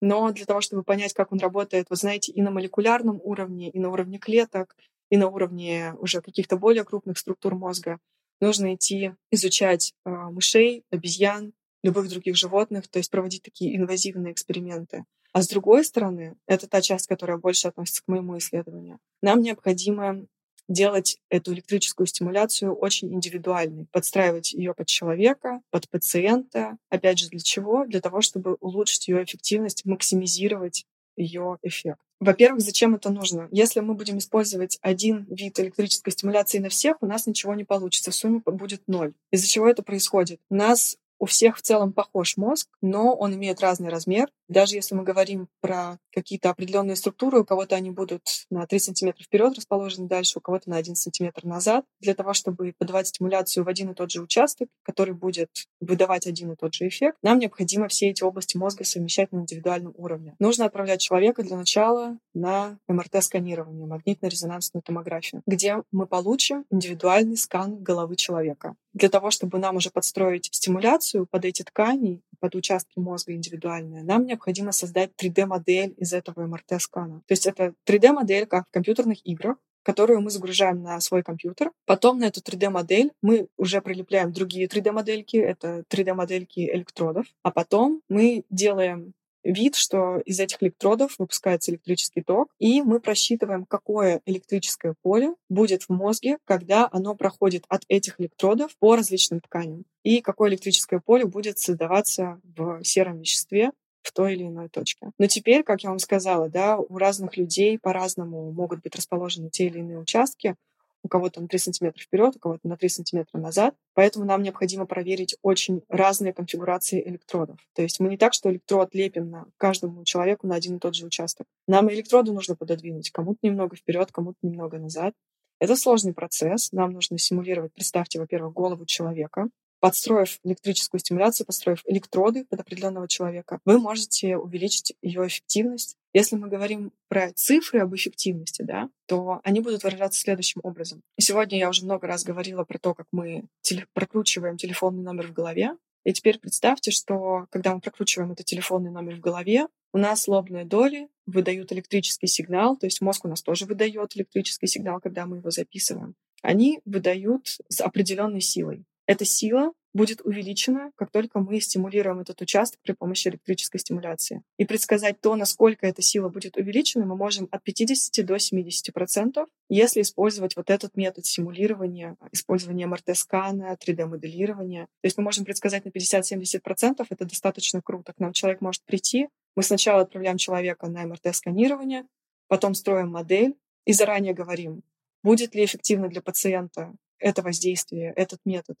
но для того, чтобы понять, как он работает, вы знаете, и на молекулярном уровне, и на уровне клеток, и на уровне уже каких-то более крупных структур мозга, нужно идти изучать э, мышей, обезьян, любых других животных, то есть проводить такие инвазивные эксперименты. А с другой стороны, это та часть, которая больше относится к моему исследованию, нам необходимо делать эту электрическую стимуляцию очень индивидуальной, подстраивать ее под человека, под пациента. Опять же, для чего? Для того, чтобы улучшить ее эффективность, максимизировать ее эффект. Во-первых, зачем это нужно? Если мы будем использовать один вид электрической стимуляции на всех, у нас ничего не получится, в сумме будет ноль. Из-за чего это происходит? У нас у всех в целом похож мозг, но он имеет разный размер. Даже если мы говорим про какие-то определенные структуры, у кого-то они будут на 3 сантиметра вперед расположены дальше, у кого-то на 1 сантиметр назад, для того, чтобы подавать стимуляцию в один и тот же участок, который будет выдавать один и тот же эффект, нам необходимо все эти области мозга совмещать на индивидуальном уровне. Нужно отправлять человека для начала на МРТ-сканирование, магнитно-резонансную томографию, где мы получим индивидуальный скан головы человека. Для того, чтобы нам уже подстроить стимуляцию под эти ткани, под участки мозга индивидуальные, нам необходимо создать 3D-модель из этого МРТ-скана. То есть это 3D-модель, как в компьютерных играх, которую мы загружаем на свой компьютер. Потом на эту 3D-модель мы уже прилепляем другие 3D-модельки, это 3D-модельки электродов. А потом мы делаем вид, что из этих электродов выпускается электрический ток, и мы просчитываем, какое электрическое поле будет в мозге, когда оно проходит от этих электродов по различным тканям, и какое электрическое поле будет создаваться в сером веществе в той или иной точке. Но теперь, как я вам сказала, да, у разных людей по-разному могут быть расположены те или иные участки, у кого-то на 3 сантиметра вперед, у кого-то на 3 сантиметра назад. Поэтому нам необходимо проверить очень разные конфигурации электродов. То есть мы не так, что электрод лепим на каждому человеку на один и тот же участок. Нам электроды нужно пододвинуть, кому-то немного вперед, кому-то немного назад. Это сложный процесс. Нам нужно симулировать, представьте, во-первых, голову человека, подстроив электрическую стимуляцию, построив электроды под определенного человека, вы можете увеличить ее эффективность. Если мы говорим про цифры об эффективности, да, то они будут выражаться следующим образом. Сегодня я уже много раз говорила про то, как мы теле- прокручиваем телефонный номер в голове. И теперь представьте, что когда мы прокручиваем этот телефонный номер в голове, у нас лобные доли выдают электрический сигнал, то есть мозг у нас тоже выдает электрический сигнал, когда мы его записываем. Они выдают с определенной силой эта сила будет увеличена, как только мы стимулируем этот участок при помощи электрической стимуляции. И предсказать то, насколько эта сила будет увеличена, мы можем от 50 до 70 процентов, если использовать вот этот метод симулирования, использования МРТ-скана, 3D-моделирования. То есть мы можем предсказать на 50-70 процентов, это достаточно круто. К нам человек может прийти, мы сначала отправляем человека на МРТ-сканирование, потом строим модель и заранее говорим, будет ли эффективно для пациента это воздействие, этот метод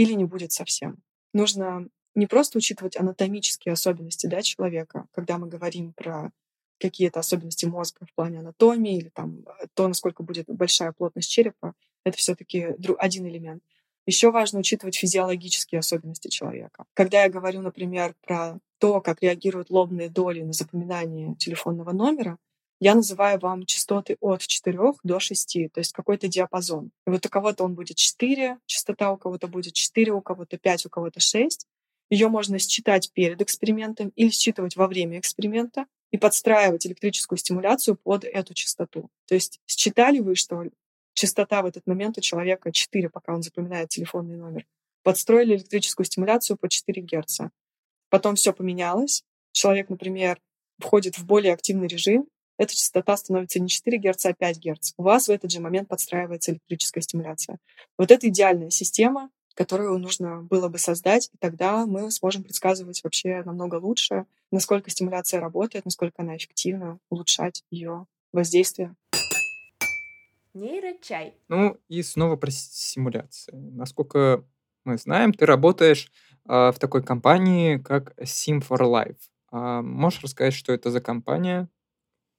или не будет совсем. Нужно не просто учитывать анатомические особенности да, человека, когда мы говорим про какие-то особенности мозга в плане анатомии или там э, то, насколько будет большая плотность черепа, это все-таки один элемент. Еще важно учитывать физиологические особенности человека. Когда я говорю, например, про то, как реагируют лобные доли на запоминание телефонного номера, я называю вам частоты от 4 до 6, то есть какой-то диапазон. И вот у кого-то он будет 4, частота у кого-то будет 4, у кого-то 5, у кого-то 6. Ее можно считать перед экспериментом или считывать во время эксперимента и подстраивать электрическую стимуляцию под эту частоту. То есть считали вы, что частота в этот момент у человека 4, пока он запоминает телефонный номер. Подстроили электрическую стимуляцию по 4 Гц. Потом все поменялось. Человек, например, входит в более активный режим, эта частота становится не 4 Гц, а 5 Гц. У вас в этот же момент подстраивается электрическая стимуляция. Вот это идеальная система, которую нужно было бы создать, и тогда мы сможем предсказывать вообще намного лучше, насколько стимуляция работает, насколько она эффективна, улучшать ее воздействие. Нейрочай. Ну и снова про симуляцию. Насколько мы знаем, ты работаешь э, в такой компании, как Sim for Life. А можешь рассказать, что это за компания?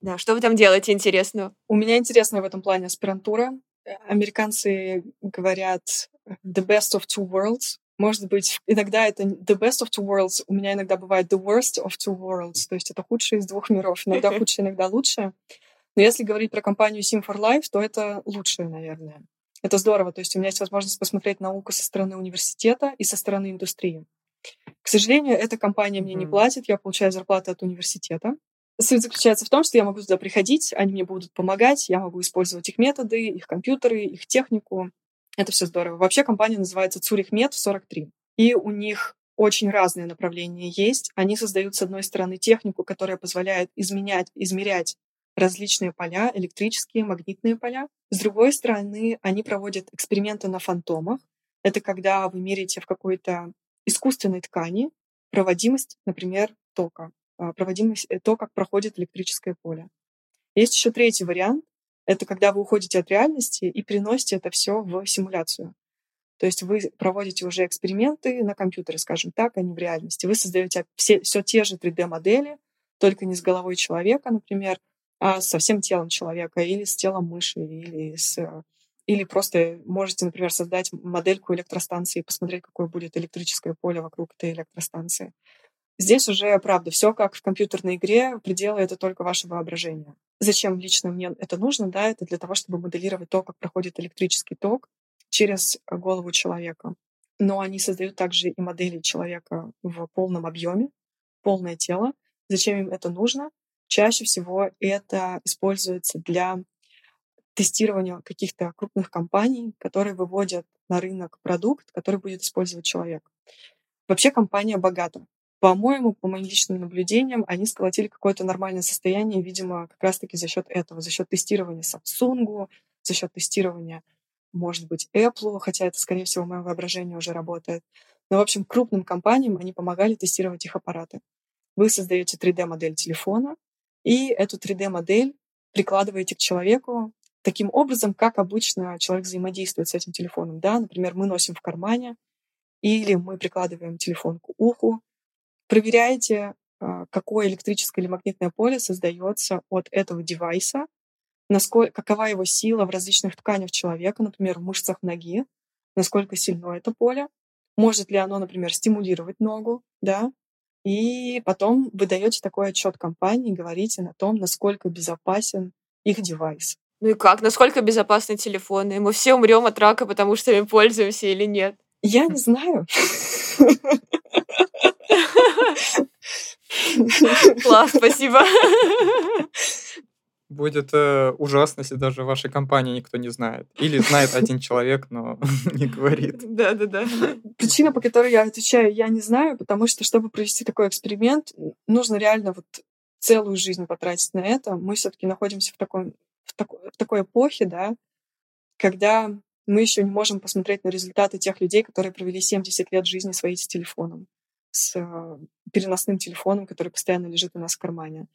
Да, что вы там делаете интересно? У меня интересная в этом плане аспирантура. Американцы говорят the best of two worlds. Может быть, иногда это the best of two worlds. У меня иногда бывает the worst of two worlds. То есть это худшее из двух миров. Иногда худшее, иногда лучшее. Но если говорить про компанию Sim for Life, то это лучшее, наверное. Это здорово. То есть у меня есть возможность посмотреть науку со стороны университета и со стороны индустрии. К сожалению, эта компания мне не платит. Я получаю зарплату от университета. Суть заключается в том, что я могу туда приходить, они мне будут помогать, я могу использовать их методы, их компьютеры, их технику. Это все здорово. Вообще компания называется Цурихмед 43. И у них очень разные направления есть. Они создают, с одной стороны, технику, которая позволяет изменять, измерять различные поля, электрические, магнитные поля. С другой стороны, они проводят эксперименты на фантомах. Это когда вы меряете в какой-то искусственной ткани проводимость, например, тока. А, проводимость, э, то, как проходит электрическое поле. Есть еще третий вариант. Это когда вы уходите от реальности и переносите это все в симуляцию. То есть вы проводите уже эксперименты на компьютере, скажем так, а не в реальности. Вы создаете все, все те же 3D-модели, только не с головой человека, например, а со всем телом человека или с телом мыши, или, с, или просто можете, например, создать модельку электростанции и посмотреть, какое будет электрическое поле вокруг этой электростанции. Здесь уже, правда, все как в компьютерной игре, пределы — это только ваше воображение. Зачем лично мне это нужно? Да, это для того, чтобы моделировать то, как проходит электрический ток через голову человека. Но они создают также и модели человека в полном объеме, полное тело. Зачем им это нужно? Чаще всего это используется для тестирования каких-то крупных компаний, которые выводят на рынок продукт, который будет использовать человек. Вообще компания богата по-моему, по моим личным наблюдениям, они сколотили какое-то нормальное состояние, видимо, как раз-таки за счет этого, за счет тестирования Samsung, за счет тестирования, может быть, Apple, хотя это, скорее всего, мое воображение уже работает. Но, в общем, крупным компаниям они помогали тестировать их аппараты. Вы создаете 3D-модель телефона, и эту 3D-модель прикладываете к человеку таким образом, как обычно человек взаимодействует с этим телефоном. Да? Например, мы носим в кармане, или мы прикладываем телефон к уху, проверяете, а, какое электрическое или магнитное поле создается от этого девайса, насколько, какова его сила в различных тканях человека, например, в мышцах ноги, насколько сильно это поле, может ли оно, например, стимулировать ногу, да, и потом вы даете такой отчет компании, говорите на том, насколько безопасен их девайс. Ну и как? Насколько безопасны телефоны? Мы все умрем от рака, потому что им пользуемся или нет? Я не знаю. Класс, спасибо. Будет э, ужасно, если даже в вашей компании никто не знает. Или знает один человек, но не говорит. Да-да-да. Причина, по которой я отвечаю, я не знаю, потому что, чтобы провести такой эксперимент, нужно реально вот целую жизнь потратить на это. Мы все таки находимся в, такой, в, такой, в такой эпохе, да, когда мы еще не можем посмотреть на результаты тех людей, которые провели 70 лет жизни своей с телефоном, с э, переносным телефоном, который постоянно лежит у нас в кармане.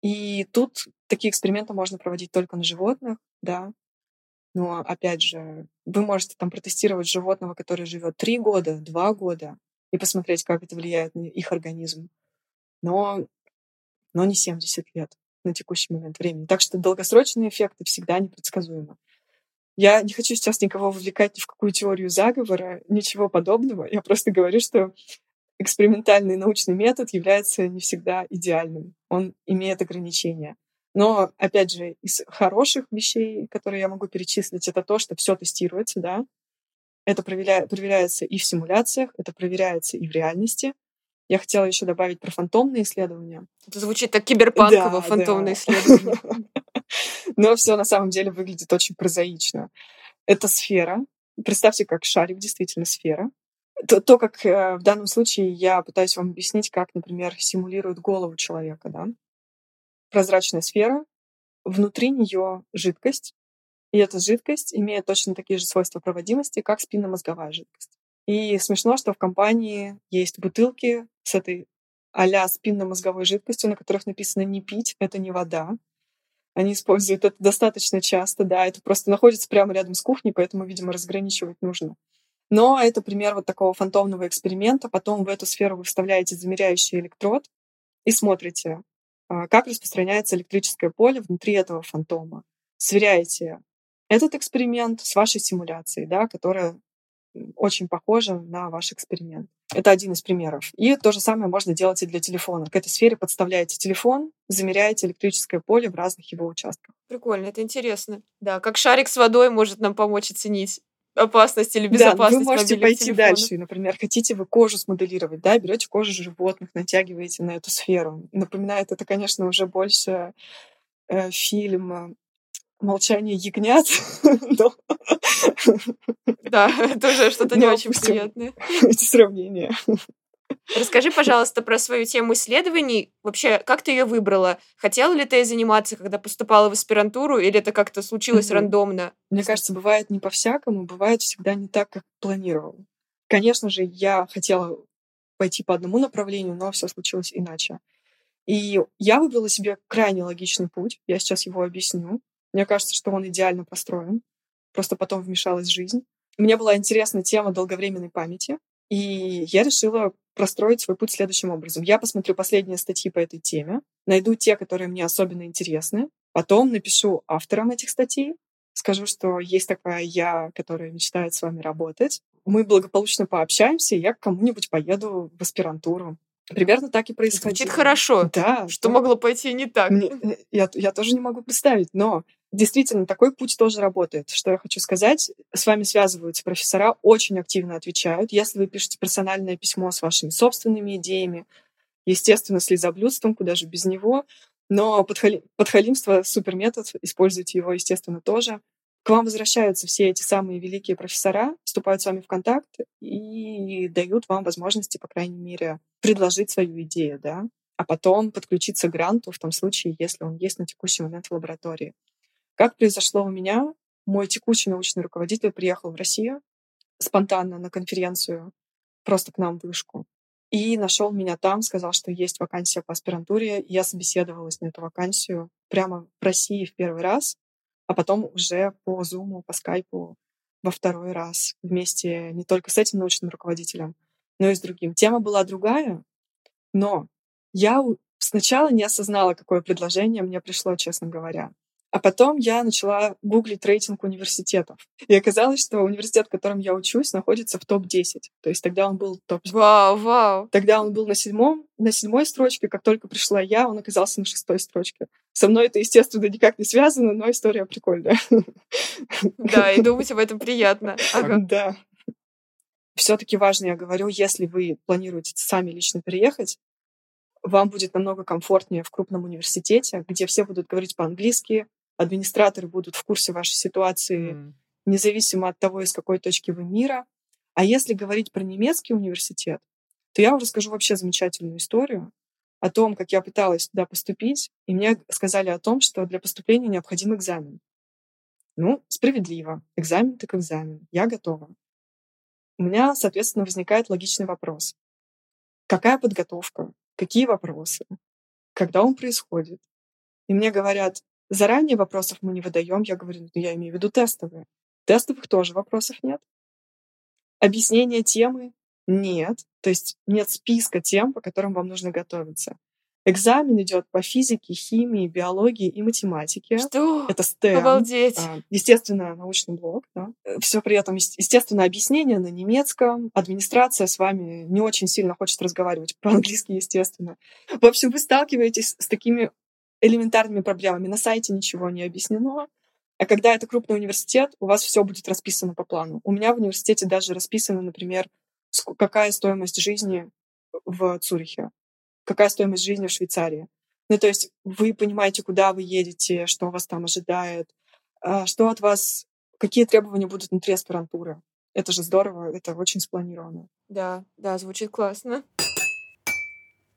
И тут такие эксперименты можно проводить только на животных, да. Но опять же, вы можете там протестировать животного, который живет три года, два года, и посмотреть, как это влияет на их организм. Но, но не 70 лет на текущий момент времени. Так что долгосрочные эффекты всегда непредсказуемы. Я не хочу сейчас никого вовлекать ни в какую теорию заговора, ничего подобного. Я просто говорю, что экспериментальный научный метод является не всегда идеальным. Он имеет ограничения. Но, опять же, из хороших вещей, которые я могу перечислить, это то, что все тестируется, да. Это проверя... проверяется и в симуляциях, это проверяется и в реальности. Я хотела еще добавить про фантомные исследования. Это звучит так киберпанково, да, фантомные да. исследования. Но все на самом деле выглядит очень прозаично. Это сфера. Представьте, как шарик действительно сфера то, то, как э, в данном случае я пытаюсь вам объяснить, как, например, симулирует голову человека, да. Прозрачная сфера, внутри нее жидкость, и эта жидкость имеет точно такие же свойства проводимости, как спинномозговая жидкость. И смешно, что в компании есть бутылки с этой а-ля спинномозговой жидкостью, на которых написано «не пить», это не вода. Они используют это достаточно часто, да, это просто находится прямо рядом с кухней, поэтому, видимо, разграничивать нужно. Но это пример вот такого фантомного эксперимента. Потом в эту сферу вы вставляете замеряющий электрод и смотрите, а, как распространяется электрическое поле внутри этого фантома. Сверяете этот эксперимент с вашей симуляцией, да, которая очень похожа на ваш эксперимент. Это один из примеров. И то же самое можно делать и для телефона. К этой сфере подставляете телефон, замеряете электрическое поле в разных его участках. Прикольно, это интересно. Да, как шарик с водой может нам помочь оценить опасность или безопасность. Да, вы можете пойти телефонов. дальше. Например, хотите вы кожу смоделировать, да, берете кожу животных, натягиваете на эту сферу. Напоминает это, конечно, уже больше э, фильм «Молчание ягнят». Да, это уже что-то не очень приятное. Эти сравнения. Расскажи, пожалуйста, про свою тему исследований. Вообще, как ты ее выбрала? Хотела ли ты заниматься, когда поступала в аспирантуру, или это как-то случилось угу. рандомно? Мне кажется, бывает не по-всякому, бывает всегда не так, как планировал. Конечно же, я хотела пойти по одному направлению, но все случилось иначе. И я выбрала себе крайне логичный путь. Я сейчас его объясню. Мне кажется, что он идеально построен. Просто потом вмешалась жизнь. Мне была интересна тема долговременной памяти. И я решила простроить свой путь следующим образом. Я посмотрю последние статьи по этой теме, найду те, которые мне особенно интересны, потом напишу авторам этих статей, скажу, что есть такая я, которая мечтает с вами работать. Мы благополучно пообщаемся, и я к кому-нибудь поеду в аспирантуру. Примерно так и происходило. Звучит хорошо. Да. Что да. могло пойти не так? Мне, э, я, я тоже не могу представить, но Действительно, такой путь тоже работает. Что я хочу сказать, с вами связываются профессора, очень активно отвечают. Если вы пишете персональное письмо с вашими собственными идеями, естественно, с лизоблюдством, куда же без него, но подхали... подхалимство — суперметод, используйте его, естественно, тоже. к вам возвращаются все эти самые великие профессора, вступают с вами в контакт и дают вам возможности, по крайней мере, предложить свою идею, да, а потом подключиться к гранту в том случае, если он есть на текущий момент в лаборатории. Как произошло у меня? Мой текущий научный руководитель приехал в Россию спонтанно на конференцию, просто к нам в вышку, и нашел меня там, сказал, что есть вакансия по аспирантуре. Я собеседовалась на эту вакансию прямо в России в первый раз, а потом уже по Zoom, по скайпу во второй раз вместе не только с этим научным руководителем, но и с другим. Тема была другая, но я сначала не осознала, какое предложение мне пришло, честно говоря. А потом я начала гуглить рейтинг университетов. И оказалось, что университет, в котором я учусь, находится в топ-10. То есть тогда он был топ... Вау, вау. Тогда он был на седьмом, на седьмой строчке. Как только пришла я, он оказался на шестой строчке. Со мной это, естественно, никак не связано, но история прикольная. Да, и думать об этом приятно. Ага. Да. Все-таки важно, я говорю, если вы планируете сами лично переехать, вам будет намного комфортнее в крупном университете, где все будут говорить по-английски, администраторы будут в курсе вашей ситуации, mm. независимо от того, из какой точки вы мира. А если говорить про немецкий университет, то я вам расскажу вообще замечательную историю о том, как я пыталась туда поступить, и мне сказали о том, что для поступления необходим экзамен. Ну, справедливо. Экзамен так экзамен. Я готова. У меня, соответственно, возникает логичный вопрос. Какая подготовка? Какие вопросы? Когда он происходит? И мне говорят, Заранее вопросов мы не выдаем. Я говорю, ну, я имею в виду тестовые. Тестовых тоже вопросов нет. Объяснение темы нет. То есть нет списка тем, по которым вам нужно готовиться. Экзамен идет по физике, химии, биологии и математике. Что? Это STEM. Обалдеть. А, естественно, научный блок. Да. Все при этом, естественно, объяснение на немецком. Администрация с вами не очень сильно хочет разговаривать по-английски, естественно. В общем, вы сталкиваетесь с такими элементарными проблемами. На сайте ничего не объяснено. А когда это крупный университет, у вас все будет расписано по плану. У меня в университете даже расписано, например, какая стоимость жизни в Цюрихе, какая стоимость жизни в Швейцарии. Ну, то есть вы понимаете, куда вы едете, что вас там ожидает, а, что от вас, какие требования будут внутри аспирантуры. Это же здорово, это очень спланировано. Да, да, звучит классно.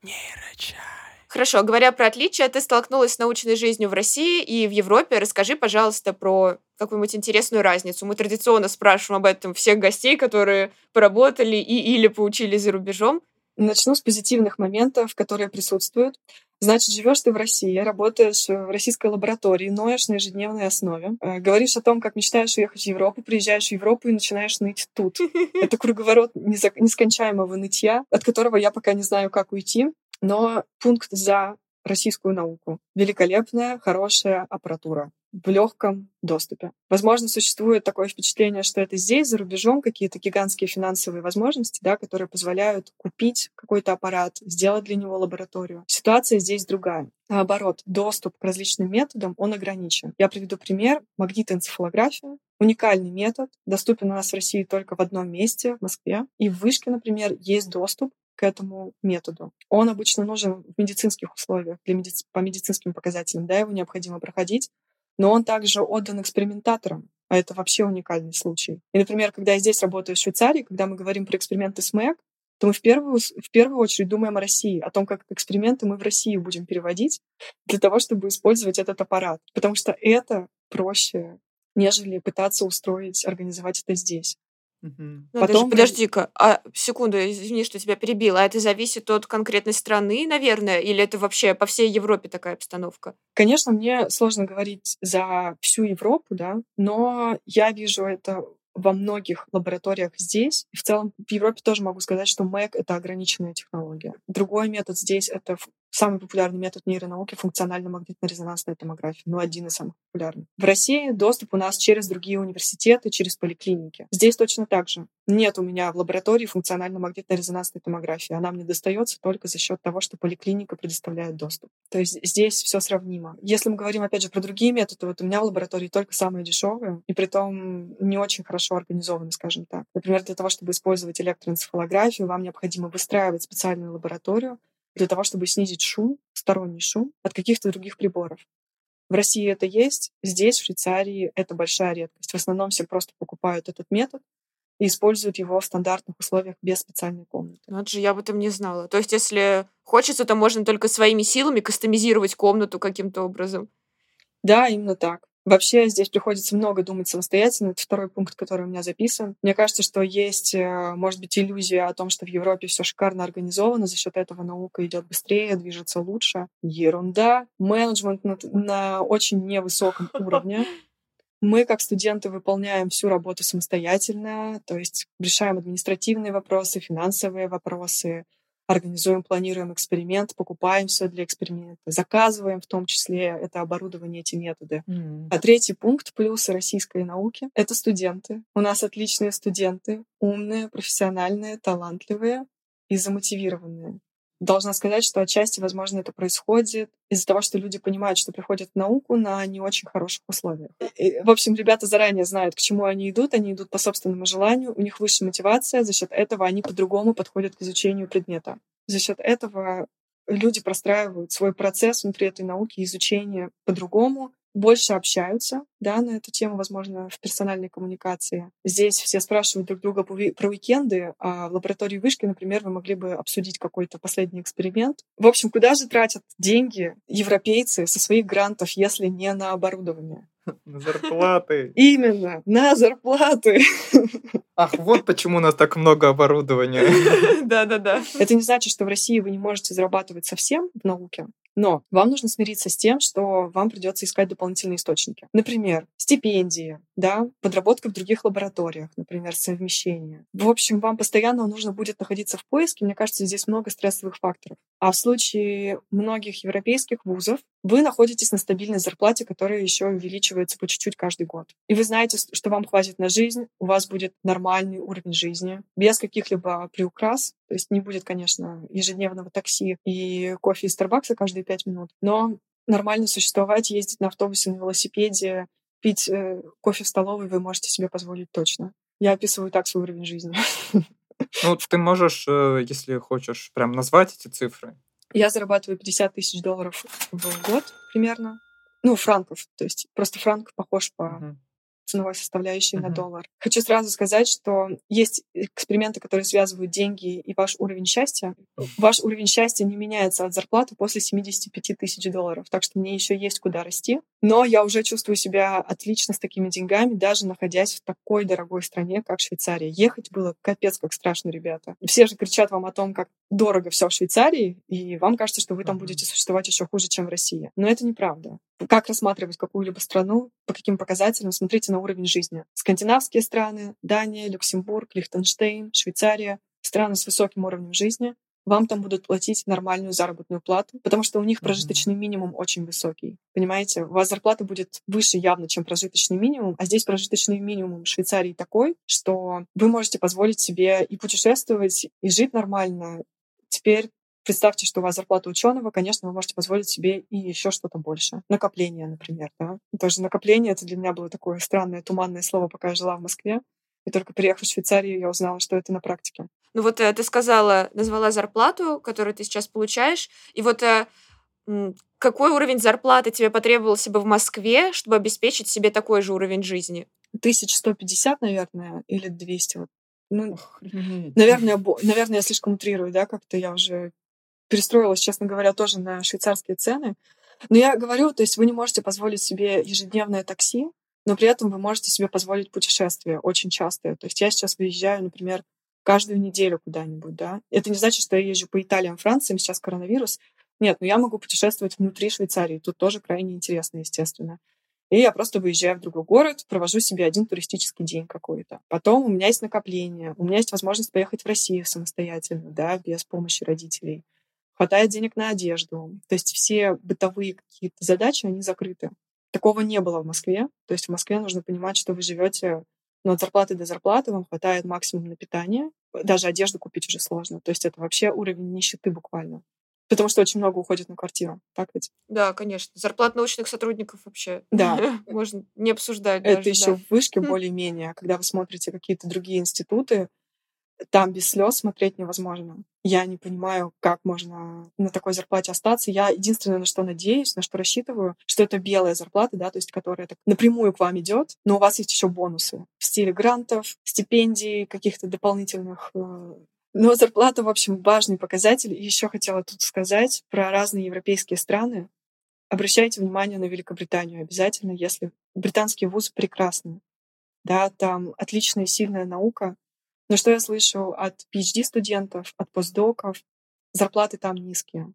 Нейрочай. Хорошо, говоря про отличия, ты столкнулась с научной жизнью в России и в Европе. Расскажи, пожалуйста, про какую-нибудь интересную разницу. Мы традиционно спрашиваем об этом всех гостей, которые поработали и или поучились за рубежом. Начну с позитивных моментов, которые присутствуют. Значит, живешь ты в России, работаешь в российской лаборатории, ноешь на ежедневной основе, э, говоришь о том, как мечтаешь уехать в Европу, приезжаешь в Европу и начинаешь ныть тут. Это круговорот нескончаемого нытья, от которого я пока не знаю, как уйти. Но пункт за российскую науку. Великолепная, хорошая аппаратура в легком доступе. Возможно, существует такое впечатление, что это здесь, за рубежом, какие-то гигантские финансовые возможности, да, которые позволяют купить какой-то аппарат, сделать для него лабораторию. Ситуация здесь другая. Наоборот, доступ к различным методам, он ограничен. Я приведу пример. Магнитоэнцефалография. Уникальный метод, доступен у нас в России только в одном месте, в Москве. И в Вышке, например, есть доступ к этому методу. Он обычно нужен в медицинских условиях, для медици- по медицинским показателям, да, его необходимо проходить, но он также отдан экспериментаторам, а это вообще уникальный случай. И, например, когда я здесь работаю в Швейцарии, когда мы говорим про эксперименты с МЭК, то мы в первую, в первую очередь думаем о России, о том, как эксперименты мы в Россию будем переводить для того, чтобы использовать этот аппарат. Потому что это проще, нежели пытаться устроить, организовать это здесь. Ну, Потом... Подожди-ка, а секунду, извини, что тебя перебила. А это зависит от конкретной страны, наверное, или это вообще по всей Европе такая обстановка? Конечно, мне сложно говорить за всю Европу, да, но я вижу это во многих лабораториях здесь. И в целом в Европе тоже могу сказать, что МЭК — это ограниченная технология. Другой метод здесь — это самый популярный метод нейронауки — функционально-магнитно-резонансная томография. Ну, один из самых популярных. В России доступ у нас через другие университеты, через поликлиники. Здесь точно так же. Нет у меня в лаборатории функционально-магнитно-резонансной томографии. Она мне достается только за счет того, что поликлиника предоставляет доступ. То есть здесь все сравнимо. Если мы говорим, опять же, про другие методы, вот у меня в лаборатории только самые дешевые, и при том не очень хорошо организованы, скажем так. Например, для того, чтобы использовать электроэнцефалографию, вам необходимо выстраивать специальную лабораторию, для того, чтобы снизить шум, сторонний шум от каких-то других приборов. В России это есть, здесь, в Швейцарии, это большая редкость. В основном все просто покупают этот метод и используют его в стандартных условиях без специальной комнаты. Ну, это же я об этом не знала. То есть, если хочется, то можно только своими силами кастомизировать комнату каким-то образом. Да, именно так. Вообще здесь приходится много думать самостоятельно. Это второй пункт, который у меня записан. Мне кажется, что есть, э, может быть, иллюзия о том, что в Европе все шикарно организовано, за счет этого наука идет быстрее, движется лучше. Ерунда. Менеджмент на, на очень невысоком уровне. Мы, как студенты, выполняем всю работу самостоятельно, то есть решаем административные вопросы, финансовые вопросы, организуем, планируем эксперимент, покупаем все для эксперимента, заказываем в том числе это оборудование, эти методы. Mm. А третий пункт плюсы российской науки — это студенты. У нас отличные студенты, умные, профессиональные, талантливые и замотивированные. Должна сказать, что отчасти, возможно, это происходит из-за того, что люди понимают, что приходят в науку на не очень хороших условиях. И, в общем, ребята заранее знают, к чему они идут, они идут по собственному желанию, у них высшая мотивация, за счет этого они по-другому подходят к изучению предмета. За счет этого люди простраивают свой процесс внутри этой науки, изучения по-другому, больше общаются, да, на эту тему, возможно, в персональной коммуникации. Здесь все спрашивают друг друга про уикенды, а в лаборатории вышки, например, вы могли бы обсудить какой-то последний эксперимент. В общем, куда же тратят деньги европейцы со своих грантов, если не на оборудование? На зарплаты. Именно, на зарплаты. Ах, вот почему у нас так много оборудования. Да-да-да. Это не значит, что в России вы не можете зарабатывать совсем в науке. Но вам нужно смириться с тем, что вам придется искать дополнительные источники. Например, стипендии, да, подработка в других лабораториях, например, совмещение. В общем, вам постоянно нужно будет находиться в поиске. Мне кажется, здесь много стрессовых факторов. А в случае многих европейских вузов вы находитесь на стабильной зарплате, которая еще увеличивается по чуть-чуть каждый год. И вы знаете, что вам хватит на жизнь, у вас будет нормальный уровень жизни, без каких-либо приукрас. То есть не будет, конечно, ежедневного такси и кофе из Старбакса каждые пять минут, но нормально существовать, ездить на автобусе, на велосипеде, пить э, кофе в столовой вы можете себе позволить точно. Я описываю так свой уровень жизни. Ну, ты можешь, э, если хочешь, прям назвать эти цифры. Я зарабатываю 50 тысяч долларов в год примерно. Ну, франков. То есть просто франк похож по uh-huh ценовой составляющей mm-hmm. на доллар. Хочу сразу сказать, что есть эксперименты, которые связывают деньги и ваш уровень счастья. Ваш уровень счастья не меняется от зарплаты после 75 тысяч долларов, так что мне еще есть куда расти. Но я уже чувствую себя отлично с такими деньгами, даже находясь в такой дорогой стране, как Швейцария. Ехать было капец как страшно, ребята. Все же кричат вам о том, как дорого все в Швейцарии, и вам кажется, что вы там будете существовать еще хуже, чем в России. Но это неправда. Как рассматривать какую-либо страну, по каким показателям, смотрите на уровень жизни. Скандинавские страны, Дания, Люксембург, Лихтенштейн, Швейцария, страны с высоким уровнем жизни, вам там будут платить нормальную заработную плату, потому что у них прожиточный минимум очень высокий. Понимаете, у вас зарплата будет выше явно, чем прожиточный минимум, а здесь прожиточный минимум в Швейцарии такой, что вы можете позволить себе и путешествовать, и жить нормально. Теперь Представьте, что у вас зарплата ученого, конечно, вы можете позволить себе и еще что-то больше. Накопление, например. Да? Тоже накопление — это для меня было такое странное, туманное слово, пока я жила в Москве. И только приехав в Швейцарию, я узнала, что это на практике. Ну вот э, ты сказала, назвала зарплату, которую ты сейчас получаешь, и вот э, какой уровень зарплаты тебе потребовался бы в Москве, чтобы обеспечить себе такой же уровень жизни? 1150, наверное, или 200. Вот. Ну, наверное, наверное, я слишком утрирую, да, как-то я уже перестроилась, честно говоря, тоже на швейцарские цены. Но я говорю, то есть вы не можете позволить себе ежедневное такси, но при этом вы можете себе позволить путешествия очень частые. То есть я сейчас выезжаю, например, каждую неделю куда-нибудь, да. Это не значит, что я езжу по Италиям, Франциям, сейчас коронавирус. Нет, но я могу путешествовать внутри Швейцарии. Тут тоже крайне интересно, естественно. И я просто выезжаю в другой город, провожу себе один туристический день какой-то. Потом у меня есть накопление, у меня есть возможность поехать в Россию самостоятельно, да, без помощи родителей хватает денег на одежду. То есть все бытовые какие-то задачи, они закрыты. Такого не было в Москве. То есть в Москве нужно понимать, что вы живете ну, от зарплаты до зарплаты, вам хватает максимум на питание. Даже одежду купить уже сложно. То есть это вообще уровень нищеты буквально. Потому что очень много уходит на квартиру. Так ведь? Да, конечно. Зарплат научных сотрудников вообще да. можно не обсуждать. Это даже, еще да. в вышке более-менее. Когда вы смотрите какие-то другие институты, там без слез смотреть невозможно. Я не понимаю, как можно на такой зарплате остаться. Я единственное, на что надеюсь, на что рассчитываю, что это белая зарплата, да, то есть которая так напрямую к вам идет, но у вас есть еще бонусы в стиле грантов, стипендий, каких-то дополнительных э, но зарплата, в общем, важный показатель. И еще хотела тут сказать про разные европейские страны. Обращайте внимание на Великобританию обязательно, если британские вузы прекрасны. Да, там отличная, сильная наука. Но что я слышу от PhD-студентов, от постдоков, зарплаты там низкие.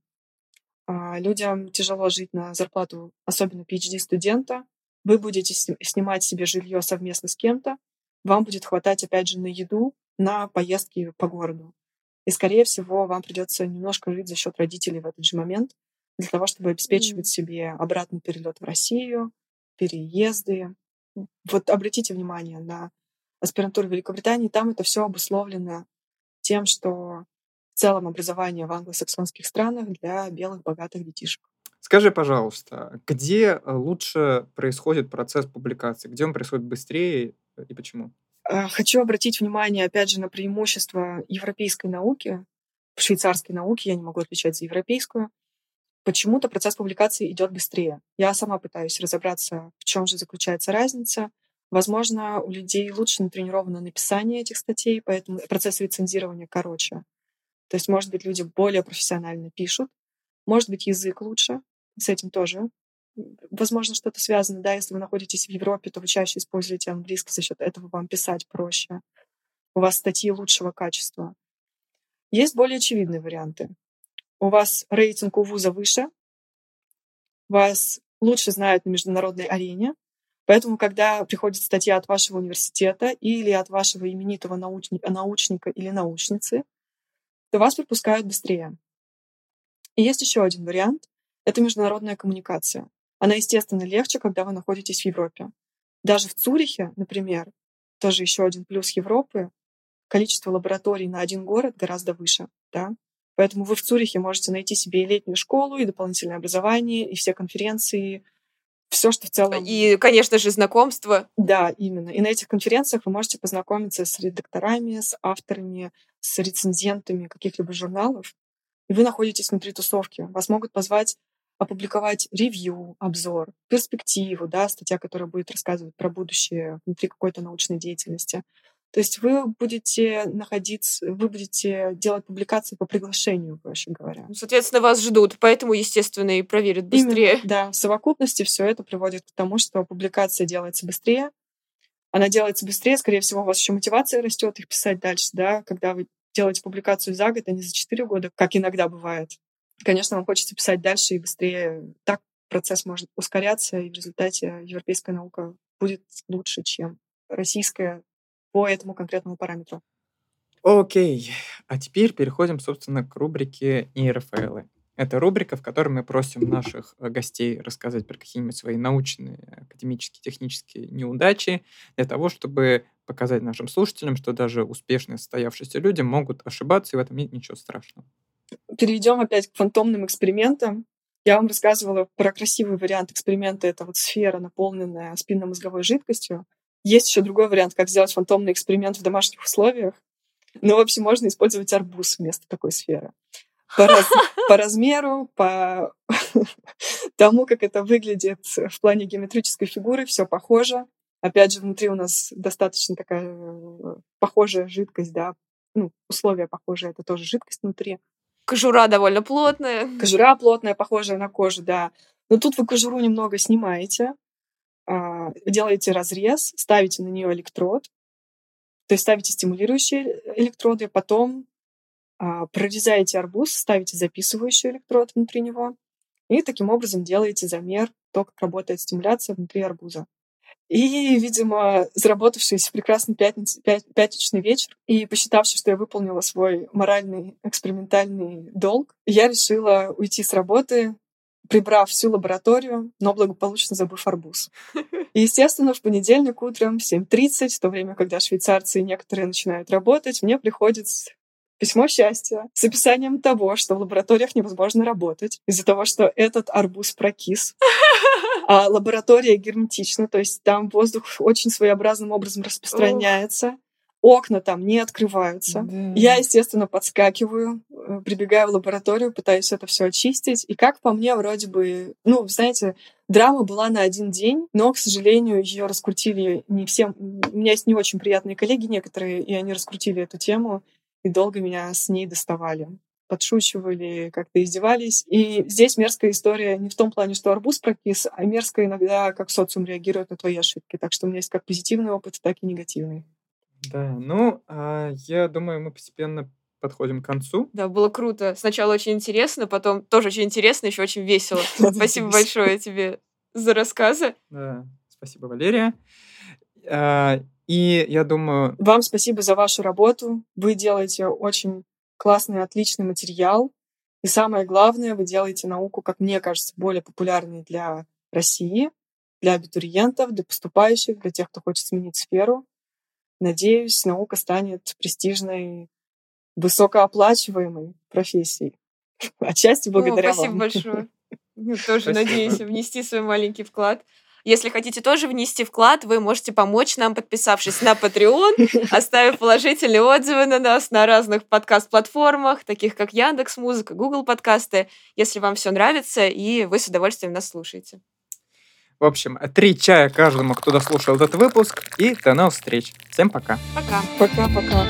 А, людям тяжело жить на зарплату, особенно PhD-студента. Вы будете снимать себе жилье совместно с кем-то. Вам будет хватать, опять же, на еду, на поездки по городу. И, скорее всего, вам придется немножко жить за счет родителей в этот же момент, для того, чтобы обеспечивать mm. себе обратный перелет в Россию, переезды. Вот обратите внимание на аспирантуру Великобритании, там это все обусловлено тем, что в целом образование в англосаксонских странах для белых богатых детишек. Скажи, пожалуйста, где лучше происходит процесс публикации? Где он происходит быстрее и почему? Э, хочу обратить внимание, опять же, на преимущество европейской науки, швейцарской науки, я не могу отвечать за европейскую. Почему-то процесс публикации идет быстрее. Я сама пытаюсь разобраться, в чем же заключается разница. Возможно, у людей лучше натренировано написание этих статей, поэтому процесс рецензирования короче. То есть, может быть, люди более профессионально пишут, может быть, язык лучше, с этим тоже возможно, что-то связано, да, если вы находитесь в Европе, то вы чаще используете английский, за счет этого вам писать проще. У вас статьи лучшего качества. Есть более очевидные варианты. У вас рейтинг у вуза выше, вас лучше знают на международной арене, поэтому, когда приходит статья от вашего университета или от вашего именитого научника, научника или научницы, то вас пропускают быстрее. И есть еще один вариант — это международная коммуникация. Она, естественно, легче, когда вы находитесь в Европе. Даже в Цюрихе, например, тоже еще один плюс Европы, количество лабораторий на один город гораздо выше. Да? Поэтому вы в Цюрихе можете найти себе и летнюю школу, и дополнительное образование, и все конференции, все, что в целом... И, конечно же, знакомство. Да, именно. И на этих конференциях вы можете познакомиться с редакторами, с авторами, с рецензентами каких-либо журналов. И вы находитесь внутри тусовки. Вас могут позвать опубликовать ревью, обзор, перспективу, да, статья, которая будет рассказывать про будущее внутри какой-то научной деятельности. То есть вы будете находиться, вы будете делать публикации по приглашению, проще говоря. Ну, соответственно, вас ждут, поэтому, естественно, и проверят быстрее. Именно, да, в совокупности все это приводит к тому, что публикация делается быстрее. Она делается быстрее, скорее всего, у вас еще мотивация растет их писать дальше, да, когда вы делаете публикацию за год, а не за четыре года, как иногда бывает конечно, вам хочется писать дальше и быстрее. Так процесс может ускоряться, и в результате европейская наука будет лучше, чем российская по этому конкретному параметру. Окей, а теперь переходим, собственно, к рубрике нейрофейлы. Это рубрика, в которой мы просим наших э, гостей рассказать про какие-нибудь свои научные, академические, технические неудачи, для того, чтобы показать нашим слушателям, что даже успешные состоявшиеся люди могут ошибаться, и в этом нет ничего страшного перейдем опять к фантомным экспериментам. Я вам рассказывала про красивый вариант эксперимента. Это вот сфера, наполненная спинномозговой жидкостью. Есть еще другой вариант, как сделать фантомный эксперимент в домашних условиях. Но, в общем, можно использовать арбуз вместо такой сферы. По, раз, по размеру, по тому, как это выглядит в плане геометрической фигуры, все похоже. Опять же, внутри у нас достаточно такая э, похожая жидкость, да, ну, условия похожие, это тоже жидкость внутри. Кожура довольно плотная. Кожура плотная, похожая на кожу, да. Но тут вы кожуру немного снимаете, делаете разрез, ставите на нее электрод, то есть ставите стимулирующие электроды, потом а, прорезаете арбуз, ставите записывающий электрод внутри него, и таким образом делаете замер то, как работает стимуляция внутри арбуза. И, видимо, заработавшись в прекрасный пятниц, пят, пятничный вечер и посчитавший, что я выполнила свой моральный экспериментальный долг, я решила уйти с работы, прибрав всю лабораторию, но благополучно забыв арбуз. И, естественно, в понедельник утром в 7.30, в то время, когда швейцарцы и некоторые начинают работать, мне приходит письмо счастья с описанием того, что в лабораториях невозможно работать из-за того, что этот арбуз прокис. А лаборатория герметична, то есть там воздух очень своеобразным образом распространяется. Окна там не открываются. Да. Я, естественно, подскакиваю, э, прибегаю в лабораторию, пытаюсь это все очистить. И как по мне, вроде бы, ну, знаете, драма была на один день, но, к сожалению, ее раскрутили не всем. У меня есть не очень приятные коллеги некоторые, и они раскрутили эту тему и долго меня с ней доставали подшучивали, как-то издевались. И здесь мерзкая история не в том плане, что арбуз прокис, а мерзкая иногда, как социум реагирует на твои ошибки. Так что у меня есть как позитивный опыт, так и негативный. Да, ну, а, я думаю, мы постепенно подходим к концу. Да, было круто. Сначала очень интересно, потом тоже очень интересно, еще очень весело. Спасибо большое тебе за рассказы. Да, спасибо, Валерия. А, И я думаю, Вам спасибо за вашу работу. Вы делаете очень классный, отличный материал. И самое главное, вы делаете науку, как мне кажется, более популярной для России, для абитуриентов, для поступающих, для тех, кто хочет сменить сферу. Надеюсь, наука станет престижной, высокооплачиваемой профессией. Отчасти благодаря О, спасибо вам. большое. Мы тоже Спасибо. надеемся внести свой маленький вклад. Если хотите тоже внести вклад, вы можете помочь нам, подписавшись на Patreon, оставив положительные отзывы на нас на разных подкаст-платформах, таких как Яндекс Музыка, Google подкасты, если вам все нравится и вы с удовольствием нас слушаете. В общем, три чая каждому, кто дослушал этот выпуск, и до новых встреч. Всем пока. Пока. Пока-пока.